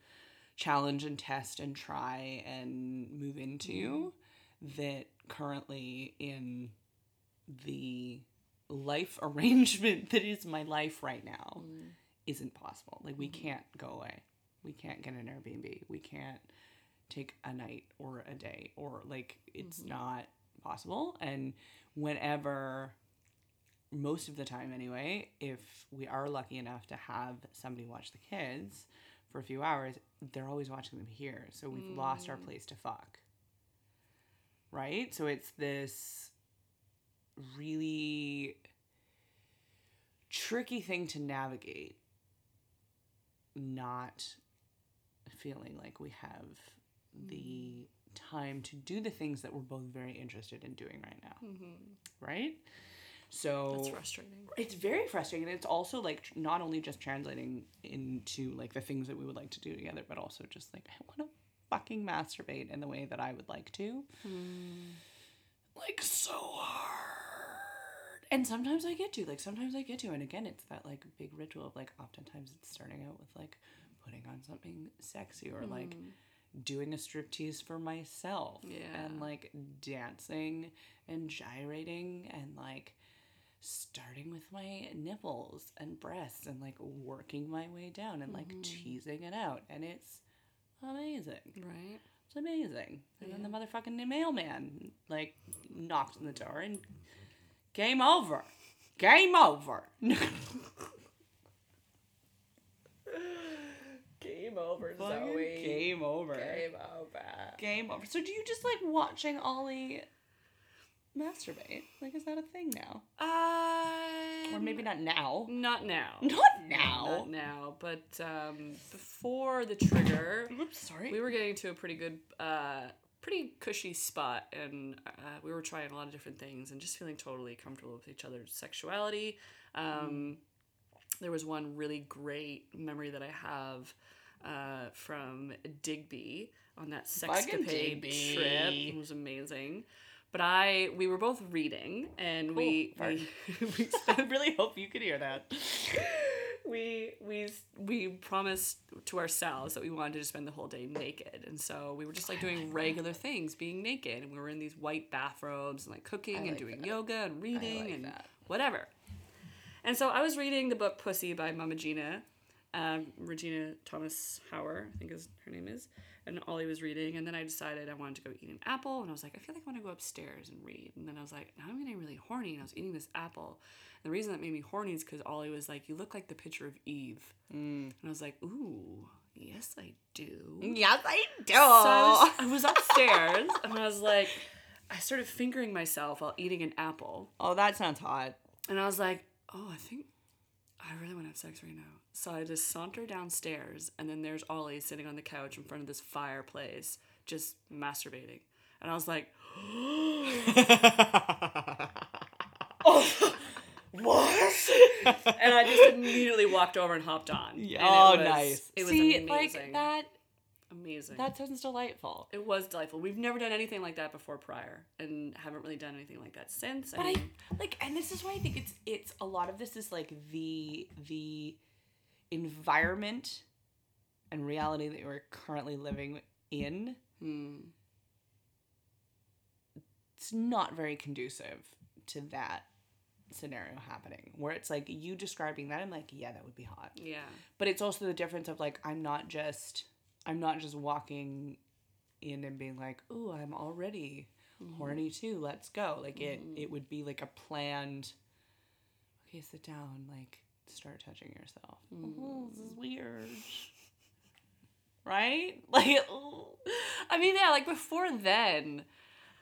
challenge and test and try and move into mm-hmm. that currently in the life arrangement that is my life right now mm. isn't possible. Like we mm. can't go away. We can't get an Airbnb. We can't take a night or a day or like it's mm-hmm. not possible. And whenever most of the time anyway if we are lucky enough to have somebody watch the kids for a few hours they're always watching them here. So we've lost our mm. place to fuck. Right? So it's this really tricky thing to navigate not feeling like we have the mm. time to do the things that we're both very interested in doing right now. Mm-hmm. Right? So It's frustrating. it's very frustrating and it's also like tr- not only just translating into like the things that we would like to do together but also just like i want to fucking masturbate in the way that i would like to. Hmm. Like so hard and sometimes i get to like sometimes i get to and again it's that like big ritual of like oftentimes it's starting out with like putting on something sexy or like hmm. doing a striptease for myself Yeah. and like dancing and gyrating and like starting with my nipples and breasts and like working my way down and like mm-hmm. teasing it out and it's amazing. Right? it's amazing. And then the motherfucking mailman like knocks on the door and game over game over Game over, Fucking game over Game over. game over. So do you just like watching Ollie masturbate? Like, is that a thing now? Uh, Or maybe not now. not now. Not now. Not now. But um, before the trigger, Oops, sorry. we were getting to a pretty good, uh, pretty cushy spot, and uh, we were trying a lot of different things and just feeling totally comfortable with each other's sexuality. Um, There was one really great memory that I have uh, from Digby on that sexcapade trip. It was amazing. But I, we were both reading, and we, we, we I really hope you could hear that. we we we promised to ourselves that we wanted to spend the whole day naked. And so we were just like doing regular things being naked. And we were in these white bathrobes and like cooking and doing that. yoga and reading like and that. whatever. And so i was reading the book pussy by Mama Gena um, regina thomas hauer i think is her name is and ollie was reading. And then i decided i wanted to go eat an apple. And i was like i feel like i want to go upstairs and read. And then i was like now i'm getting really horny and i was eating this apple The reason that made me horny is because Ollie was like, "You look like the picture of Eve," mm. and I was like, "Ooh, yes, I do." Yes, I do. So I was, I was upstairs and I was like, I started fingering myself while eating an apple. oh, that sounds hot. And I was like, oh, I think I really want to have sex right now. So I just saunter downstairs and then there's Ollie sitting on the couch in front of this fireplace, just masturbating. And I was like, What? and I just immediately walked over and hopped on. And it oh, was- nice. It was See, amazing. like that. amazing. That sounds delightful. it was delightful. We've never done anything like that before prior and haven't really done anything like that since. But I mean, like, and this is why I think it's it's a lot of this is like the the environment and reality that we're currently living in. hmm. It's not very conducive to that scenario happening. Where it's like you describing that, I'm like, yeah, that would be hot. yeah. But it's also the difference of like I'm not just I'm not just walking in and being like, "Ooh, I'm already mm-hmm. horny too. Let's go." Like it mm-hmm. it would be like a planned Okay, sit down, like start touching yourself. Oh, this is weird. Right? Like ooh. I mean, yeah, like before then,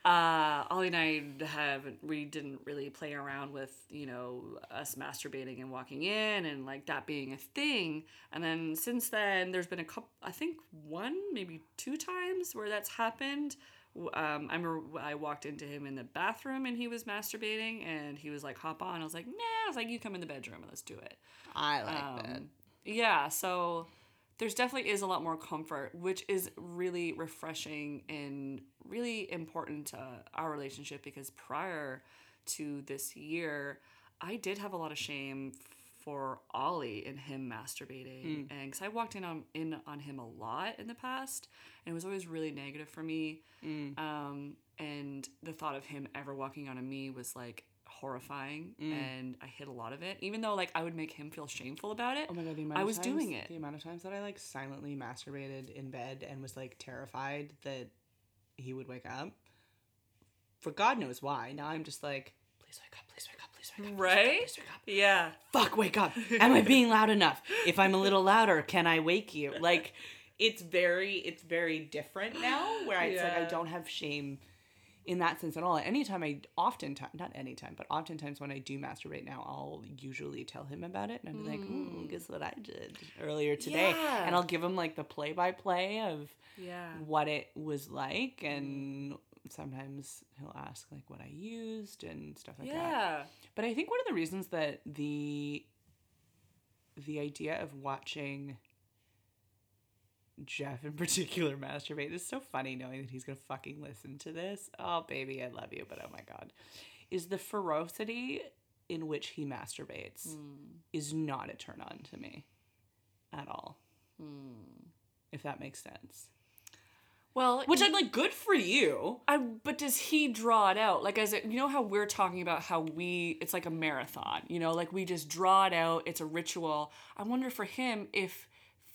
uh, Ollie and I have we didn't really play around with you know us masturbating and walking in and like that being a thing. And then since then, there's been a couple, I think one maybe two times where that's happened. Um, I remember I walked into him in the bathroom and he was masturbating and he was like, "Hop on." I was like, "Nah." I was like, "You come in the bedroom and let's do it." I like that. Um, yeah, so there's definitely is a lot more comfort, which is really refreshing and really important to our relationship because prior to this year, I did have a lot of shame for Ollie and him masturbating, and because I walked in on in on him a lot in the past, and it was always really negative for me. Um, and the thought of him ever walking onto me was like horrifying, mm. and I hid a lot of it, even though like I would make him feel shameful about it. Oh my god, the amount I of was times- doing it. The amount of times that I like silently masturbated in bed and was like terrified that he would wake up. For God knows why. Now I'm just like, please wake up, please wake up, please wake up. please wake up, Right? Please wake up. Yeah. Fuck, wake up. Am I being loud enough? If I'm a little louder, can I wake you? Like it's very it's very different now where it's like I don't have shame in that sense at all. Anytime I oftentimes not anytime, but oftentimes when I do masturbate now, I'll usually tell him about it and I'll be like, Ooh, mm. guess what I did earlier today. Yeah. And I'll give him like the play by play of Yeah. what it was like mm. and sometimes he'll ask like what I used and stuff like that. Yeah. But I think one of the reasons that the the idea of watching Jeff in particular masturbate is so funny knowing that he's gonna fucking listen to this. Oh baby, I love you, but oh my god. Is the ferocity in which he masturbates hmm. is not a turn on to me at all. Hmm. If that makes sense. Well, Which I'm like, good for you. I, but does he draw it out? Like, as it, you know how we're talking about how we, it's like a marathon, you know, like we just draw it out. It's a ritual. I wonder for him if,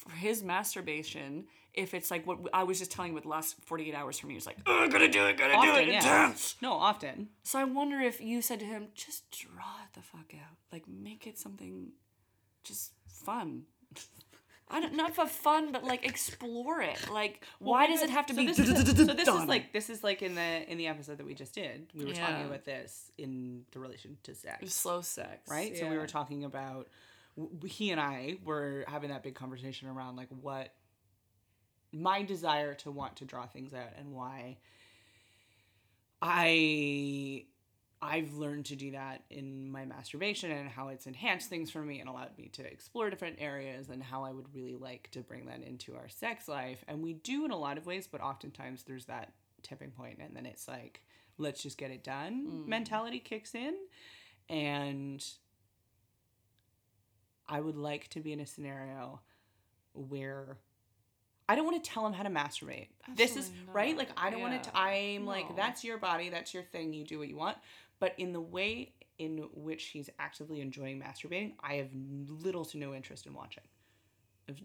for his masturbation, if it's like what I was just telling you with the last 48 hours for me, it's like, oh, gonna do it, gotta do it, yeah. intense. No, often. So I wonder if you said to him, just draw it the fuck out. Like, make it something just fun. I don't, not for fun, but like explore it. Like, why does it have to so be? This is, so this is like this is like in the in the episode that we just did. We were Yeah. talking about this in the relation to sex, slow sex, right? So we were talking about w- he and I were having that big conversation around like what my desire to want to draw things out and why I I've learned to do that in my masturbation and how it's enhanced things for me and allowed me to explore different areas and how I would really like to bring that into our sex life. And we do in a lot of ways, but oftentimes there's that tipping point and then it's like, let's just get it done mm. mentality kicks in. And I would like to be in a scenario where I don't want to tell him how to masturbate. this is Absolutely right. Like I don't want to. I'm like that's your body, that's your thing. You do what you want. But in the way in which he's actively enjoying masturbating, I have little to no interest in watching.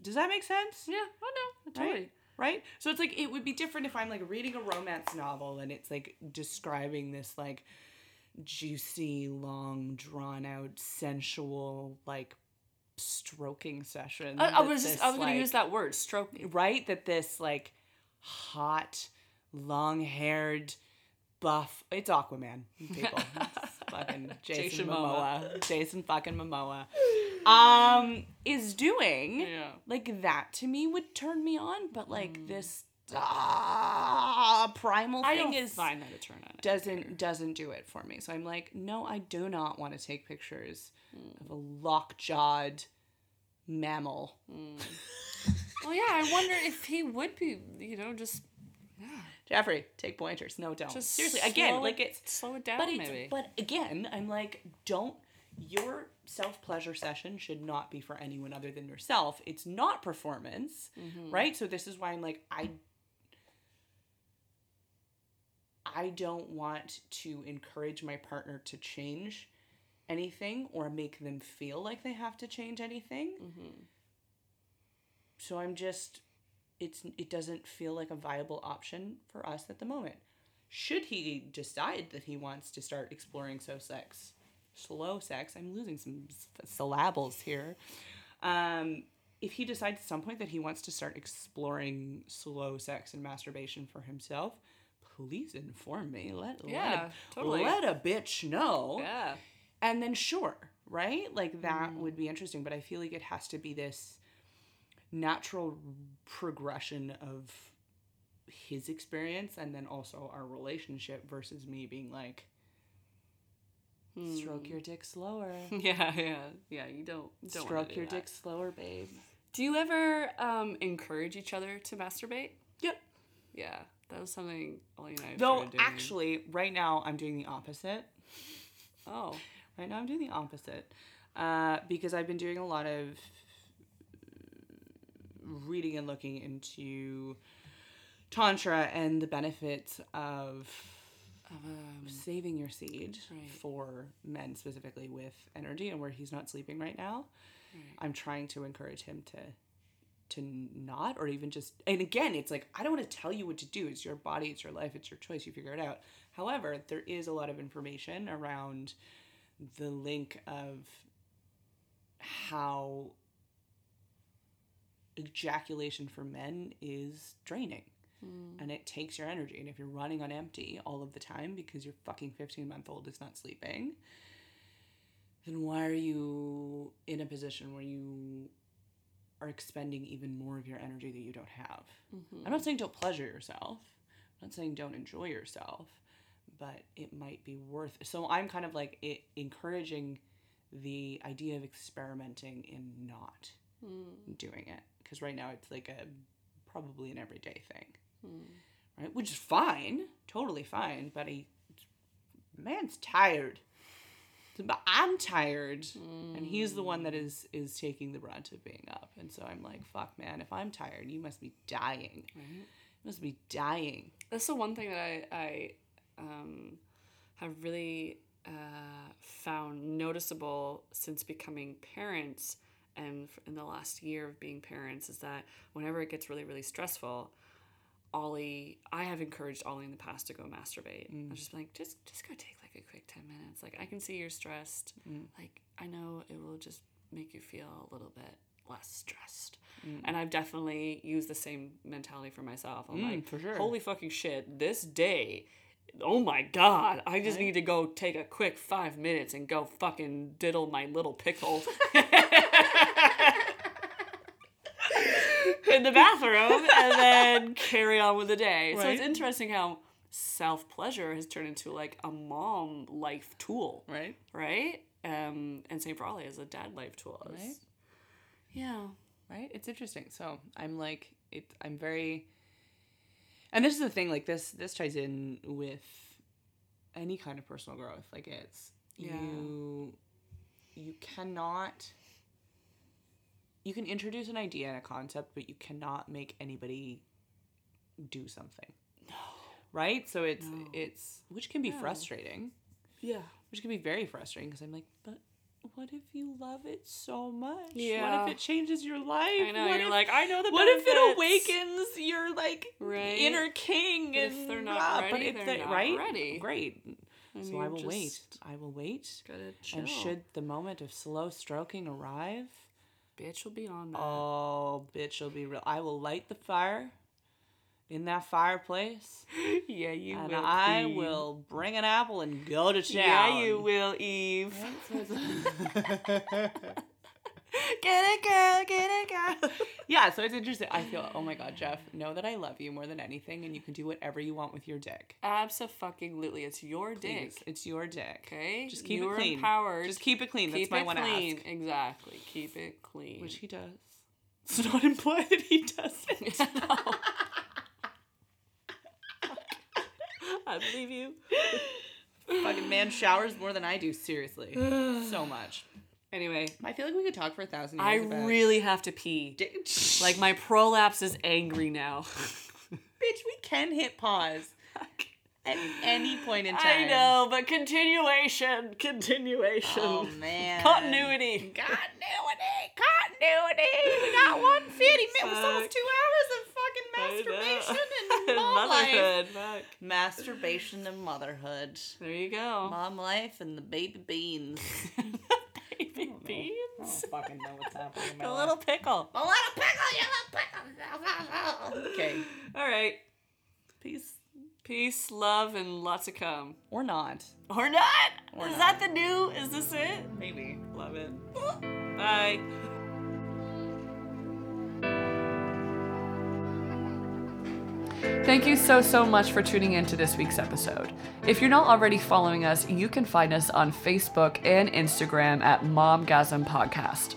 Does that make sense? Yeah, oh, I know. Totally. Right? Right? So it's like it would be different if I'm like reading a romance novel and it's like describing this like juicy, long, drawn out, sensual, like stroking session. I, I was just, I was gonna use that word, stroke. right that this like hot long-haired buff it's aquaman people It's fucking jason, Jason momoa jason fucking momoa um is doing Yeah. like that to me would turn me on but Mm. like this ah, primal I thing is find that a turn on. doesn't doesn't do it for me so i'm like no i do not want to take pictures Mm. of a lock-jawed mammal Well, yeah, I wonder if he would be, you know, just Jeffrey, take pointers. No, don't. just Seriously, again, like it- it's slow it down, but maybe. but again, I'm like, don't your self pleasure session should not be for anyone other than yourself. It's not performance, Mm-hmm. right? So this is why I'm like, I I don't want to encourage my partner to change anything or make them feel like they have to change anything. Mm-hmm. So I'm just it's it doesn't feel like a viable option for us at the moment. Should he decide that he wants to start exploring so sex, slow sex, I'm losing some syllables here. Um, if he decides at some point that he wants to start exploring slow sex and masturbation for himself, please inform me. Let Yeah, let, a, totally. let a bitch know yeah. and then sure right like that would be interesting but i feel like it has to be this natural progression of his experience and then also our relationship versus me being like stroke your dick slower Yeah, yeah, yeah. You don't, don't stroke do your that. dick slower babe Do you ever um, encourage each other to masturbate? yep Yeah, that was something Ollie and I though actually right now i'm doing the opposite oh, Right now, I'm doing the opposite uh, because I've been doing a lot of reading and looking into tantra and the benefits of um, saving your seed Right. for men specifically with energy and where he's not sleeping right now. I'm trying to encourage him to to not or even just and again it's like I don't want to tell you what to do. It's your body it's your life it's your choice you figure it out. However there is a lot of information around the link of how ejaculation for men is draining. Hmm. And it takes your energy and if you're running on empty all of the time because your fucking 15 month old is not sleeping then why are you in a position where you are expending even more of your energy that you don't have. Mm-hmm. I'm not saying don't pleasure yourself. I'm not saying don't enjoy yourself but it might be worth so i'm kind of like it, encouraging the idea of experimenting in not hmm. doing it because right now it's like a probably an everyday thing. Hmm. Right? Which is fine totally fine but he man's tired but i'm tired. And he's the one that is is taking the brunt of being up. And so i'm like fuck man if i'm tired you must be dying. You must be dying. That's the one thing that I, I um, have really uh, found noticeable since becoming parents and in the last year of being parents is that whenever it gets really, really stressful, Ollie, I have encouraged Ollie in the past to go masturbate. I've just like, just, just go take like a quick 10 minutes. Like, I can see you're stressed. Mm. Like, I know it will just make you feel a little bit less stressed. Mm. And I've definitely used the same mentality for myself. I'm mm, like, for sure. holy fucking shit, this day, oh my god, I just need to go take a quick five minutes and go fucking diddle my little pickle. in the bathroom and then carry on with the day. So it's interesting how self pleasure has turned into like a mom life tool, right right? Um, and same for Ollie as a dad life tool. Right. Yeah. right it's interesting so i'm like it i'm very and this is the thing like this this ties in with any kind of personal growth like it's Yeah. you you cannot you can introduce an idea and a concept but you cannot make anybody do something right so it's it's which can be frustrating Yeah. which can be very frustrating because i'm like but what if you love it so much Yeah. what if it changes your life I know. What you're if- like, I know the what if it awakens your like Right. inner king But if and they're not ah, ready, but if they're they- not right ready. great And So I will wait. I will wait. And should the moment of slow stroking arrive, bitch will be on that. oh, bitch, will be real. I will light the fire in that fireplace, yeah, you and will. I queen. will bring an apple and go to town. Yeah, you will, Eve. Get it, girl. Get it, girl. yeah, so it's interesting. I feel, oh my god, Jeff, know that I love you more than anything, and you can do whatever you want with your dick. Absolutely, it's your Please, dick. it's your dick. Okay, Just keep You're it clean. Empowered. Just keep it clean. Keep That's my it one clean. ask. Exactly. Keep it clean. Which he does. It's not implied that he doesn't. I believe you. Fucking man showers more than I do. Seriously, so much. Anyway, I feel like we could talk for a thousand I years. about really have to pee. Like my prolapse is angry now. bitch, we can hit pause at any point in time. I know, but continuation, continuation, Oh man. continuity. Continuity. Continuity. We got one fifty minutes. It's almost two hours of fucking masturbation and And mom motherhood. Fuck. Masturbation and motherhood. There you go. Mom life and the baby beans. Baby I beans. don't fucking know what's happening in my A life. little pickle. A little pickle, you little pickle. Okay. All right. Peace. Peace, love, and lots to come. Or not. Or not? Or is not. that the new? Is this it? Maybe. Love it. Bye. Thank you so, so much for tuning in to this week's episode. If you're not already following us, you can find us on Facebook and Instagram at Momgasm Podcast.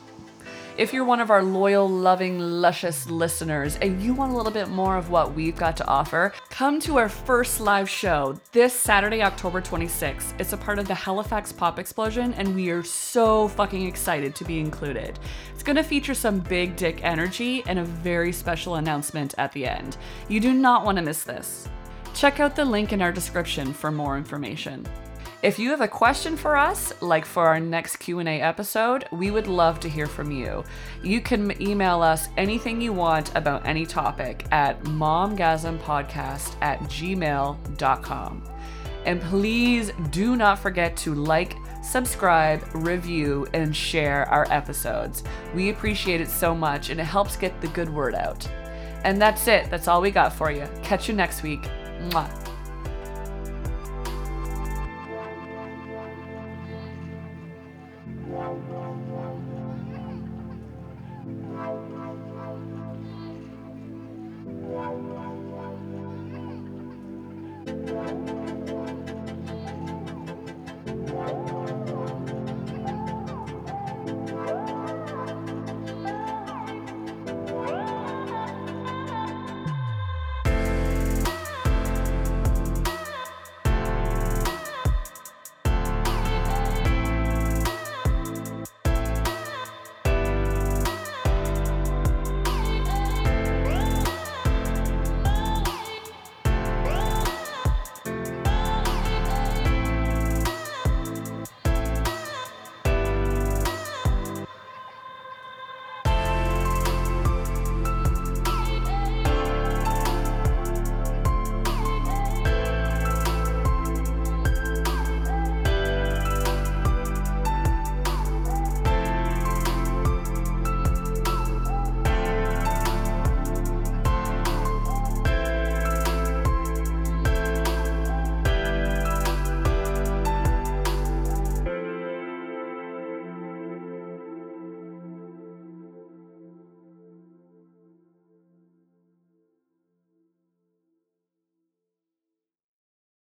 If you're one of our loyal, loving, luscious listeners and you want a little bit more of what we've got to offer, come to our first live show this Saturday, October 26th. It's a part of the Halifax Pop Explosion, and we are so fucking excited to be included. It's gonna feature some big dick energy and a very special announcement at the end. You do not wanna miss this. Check out the link in our description for more information. If you have a question for us, like for our next Q&A episode, we would love to hear from you. You can email us anything you want about any topic at momgasmpodcast at gmail.com. And please do not forget to like, subscribe, review, and share our episodes. We appreciate it so much and it helps get the good word out. And that's it. That's all we got for you. Catch you next week. Mwah.